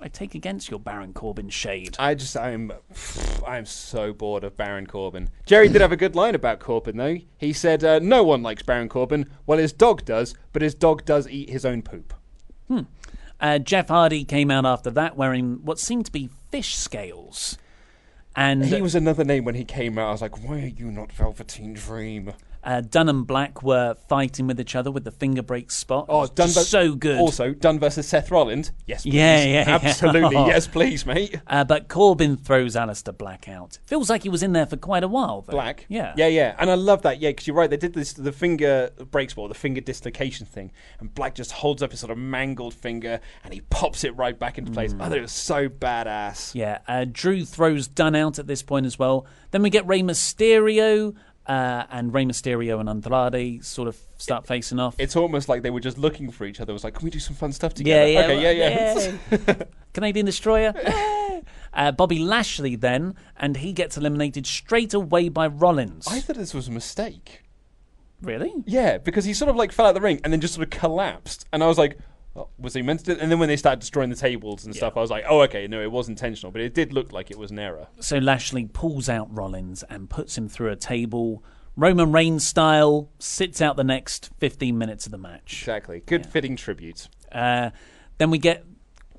I take against your Baron Corbin shade. I just I'm I'm so bored of Baron Corbin. Jerry did have a good line about Corbin though. He said uh, no one likes Baron Corbin. Well, his dog does, but his dog does eat his own poop. Uh, Jeff Hardy came out after that wearing what seemed to be fish scales. And He was another name when he came out. I was like, why are you not Velveteen Dream? Uh, Dunne and Black were fighting with each other with the finger break spot. Oh, Dunne ver- so good. Also, Dunne versus Seth Rollins. Yes, please. Yeah, yeah, yeah. absolutely. yes, please, mate. Uh, but Corbin throws Aleister Black out. Feels like he was in there for quite a while, though. Black. Yeah. Yeah, yeah. And I love that. Yeah, because you're right. They did this, the finger break spot, the finger dislocation thing. And Black just holds up his sort of mangled finger and he pops it right back into place. I thought it was so badass. Yeah. Uh, Drew throws Dunne out at this point as well. Then we get Rey Mysterio. Uh, and Rey Mysterio and Andrade sort of start facing off. It's almost like they were just looking for each other. It was like, can we do some fun stuff together? yeah, okay, well, yeah, yeah. Canadian Destroyer. uh, Bobby Lashley then, and he gets eliminated straight away by Rollins. I thought this was a mistake. really? Yeah, because he sort of like fell out of the ring and then just sort of collapsed. And I was like, was he meant to? do-" And then when they started destroying the tables and stuff, I was like, oh, okay, no, it was intentional. But it did look like it was an error. So Lashley pulls out Rollins and puts him through a table. Roman Reigns style sits out the next 15 minutes of the match. Exactly. Good fitting tribute. Uh, then we get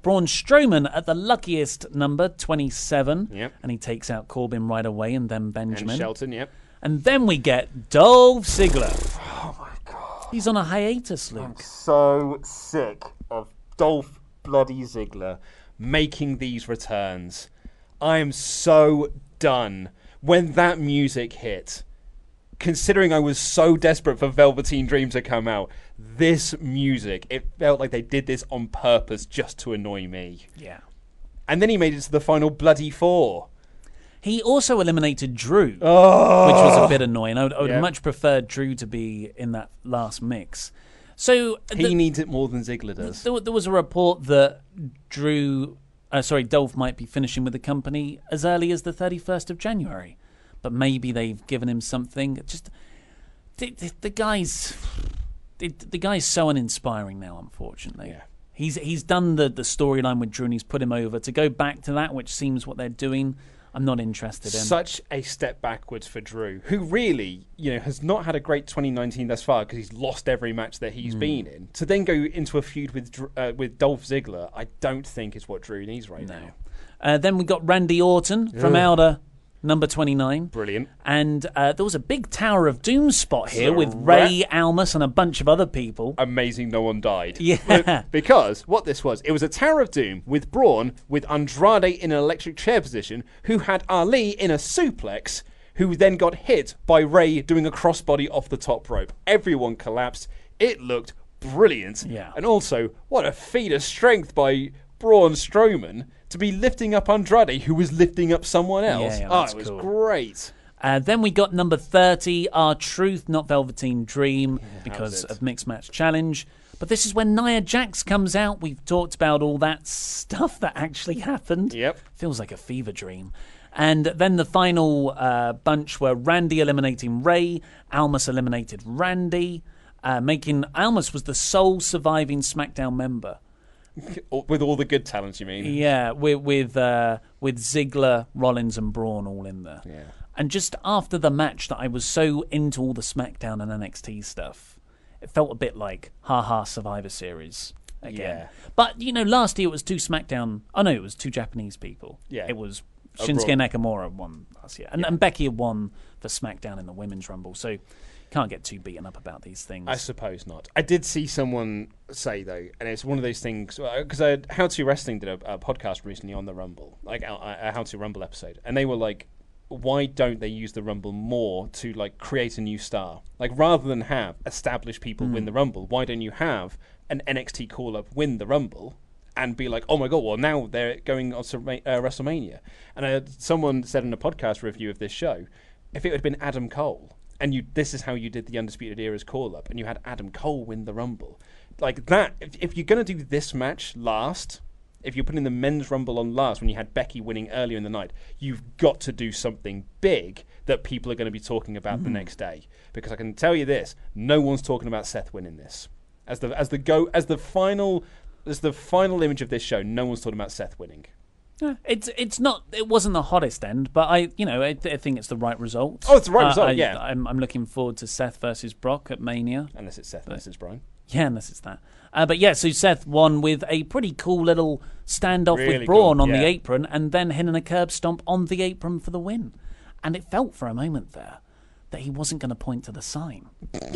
Braun Strowman at the luckiest number, 27. Yep. And he takes out Corbin right away and then And Benjamin. Shelton, yep. And then we get Dolph Ziggler. Oh my. He's on a hiatus, Luke. I'm so sick of Dolph bloody Ziggler making these returns. I am so done. When that music hit, considering I was so desperate for Velveteen Dream to come out, this music, it felt like they did this on purpose just to annoy me. Yeah. And then he made it to the final bloody four. He also eliminated Drew, which was a bit annoying. I would, I would Yeah. much prefer Drew to be in that last mix. So He the- needs it more than Ziggler does. there, there was a report that Drew, uh, sorry, Dolph might be finishing with the company as early as the 31st of January. But maybe they've given him something. Just the, the, the guy's the, the guy's so uninspiring now. Unfortunately, Yeah. he's he's done the the storyline with Drew and he's put him over. To go back to that, which seems what they're doing, I'm not interested in. Such a step backwards for Drew, who really, you know, has not had a great 2019 thus far because he's lost every match that he's been in. To then go into a feud with uh, with Dolph Ziggler, I don't think is what Drew needs right now. Uh, then we got Randy Orton from Elder, number 29. Brilliant. And uh, there was a big Tower of Doom spot here So with ra- Rey Almas and a bunch of other people. Amazing, no one died. Yeah. because what this was, it was a Tower of Doom with Braun, with Andrade in an electric chair position, who had Ali in a suplex, who then got hit by Rey doing a crossbody off the top rope. Everyone collapsed. It looked brilliant. Yeah. And also, what a feat of strength by Braun Strowman to be lifting up Andrade, who was lifting up someone else. yeah, oh, it was cool. great. Uh, then we got number 30, R-Truth, Not Velveteen Dream, because of Mixed Match Challenge. But this is when Nia Jax comes out. We've talked about all that stuff that actually happened. Yep. Feels like a fever dream. And then the final uh, bunch were Randy eliminating Rey, Almas eliminated Randy, uh, making Almas was the sole surviving SmackDown member. With all the good talents, you mean? Yeah, with with uh, with Ziggler, Rollins, and Braun all in there. Yeah. And just after the match, that I was so into all the SmackDown and NXT stuff, it felt a bit like haha Survivor Series again. Yeah. But you know, last year it was two SmackDown. Oh no, it was two Japanese people. Yeah. it was Shinsuke Nakamura won last year, and, and Becky had won for SmackDown in the Women's Rumble. So can't get too beaten up about these things. I suppose not. I did see someone say though, and it's one of those things because How to Wrestling did a, a podcast recently on the Rumble, like a, a How to Rumble episode, and they were like, "Why don't they use the Rumble more to like create a new star? Like rather than have established people win the Rumble, why don't you have an NXT call up win the Rumble?" And be like, oh my god! Well, now they're going on to uh, WrestleMania. And I, someone said in a podcast review of this show, if it had been Adam Cole, and you this is how you did the undisputed era's call up and you had adam cole win the rumble like that. If, if you're going to do this match last, if you're putting the men's rumble on last when you had Becky winning earlier in the night, you've got to do something big that people are going to be talking about the hmm. next day. Because I can tell you this: no one's talking about Seth winning this as the as the go as the final as the final image of this show. No one's talking about Seth winning. Yeah, It's it's not it wasn't the hottest end, but I you know I, I think it's the right result. Oh, it's the right Uh, result, I, yeah. I'm I'm looking forward to Seth versus Brock at Mania. Unless it's Seth, unless it's Bryan. Yeah, unless it's that. Uh, but yeah, so Seth won with a pretty cool little standoff Really with Braun cool, on the apron, and then hitting a curb stomp on the apron for the win. And it felt for a moment there that he wasn't going to point to the sign.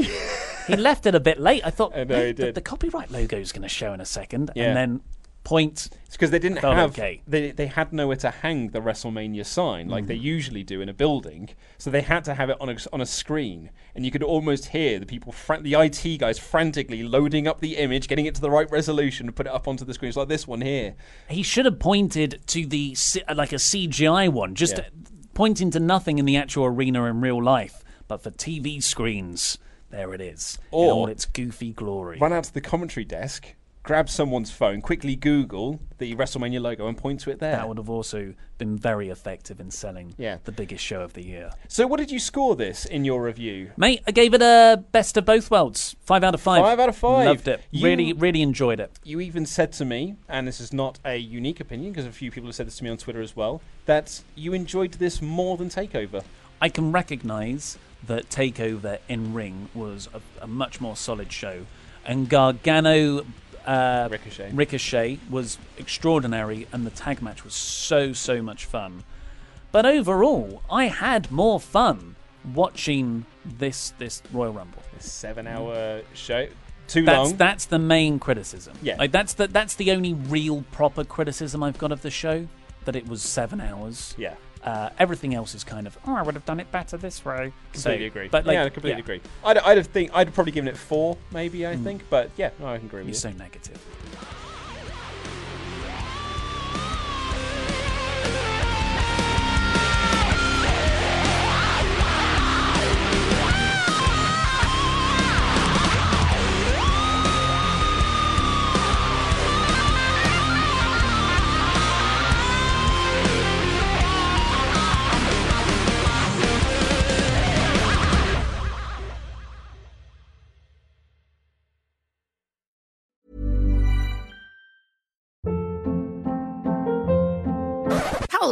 he left it a bit late. I thought I know, he "Eh, the, the copyright logo is going to show in a second, Yeah. and then point. It's because they didn't have okay. they they had nowhere to hang the WrestleMania sign like Mm. they usually do in a building, so they had to have it on a on a screen, and you could almost hear the people, fran- the IT guys, frantically loading up the image, getting it to the right resolution, to put it up onto the screen. It's like this one here. He should have pointed to the like a CGI one, just Yeah. pointing to nothing in the actual arena in real life, but for TV screens, there it is in Or- all its goofy glory. Run out to the commentary desk, grab someone's phone, quickly Google the WrestleMania logo, and point to it there. That would have also been very effective in selling Yeah. the biggest show of the year. So, what did you score this in your review? Mate, I gave it a best of both worlds. Five out of five. Five out of five. Loved it. You- Really, really enjoyed it. You even said to me, and this is not a unique opinion because a few people have said this to me on Twitter as well, that you enjoyed this more than Takeover. I can recognise that Takeover in Ring was a, a much more solid show, and Gargano uh, Ricochet. Ricochet was extraordinary, and the tag match was so so much fun. But overall, I had more fun watching this this Royal Rumble. This Seven-hour show, too That's long. that's the main criticism. Yeah. like that's the that's the only real proper criticism I've got of the show. That it was seven hours. Yeah. Uh, everything else is kind of, oh, I would have done it better this way. Completely So- agree. But like, yeah, I completely yeah, agree. I'd, I'd have think I'd have probably given it four, maybe. I think, but yeah, no, I can agree with You're you. so negative.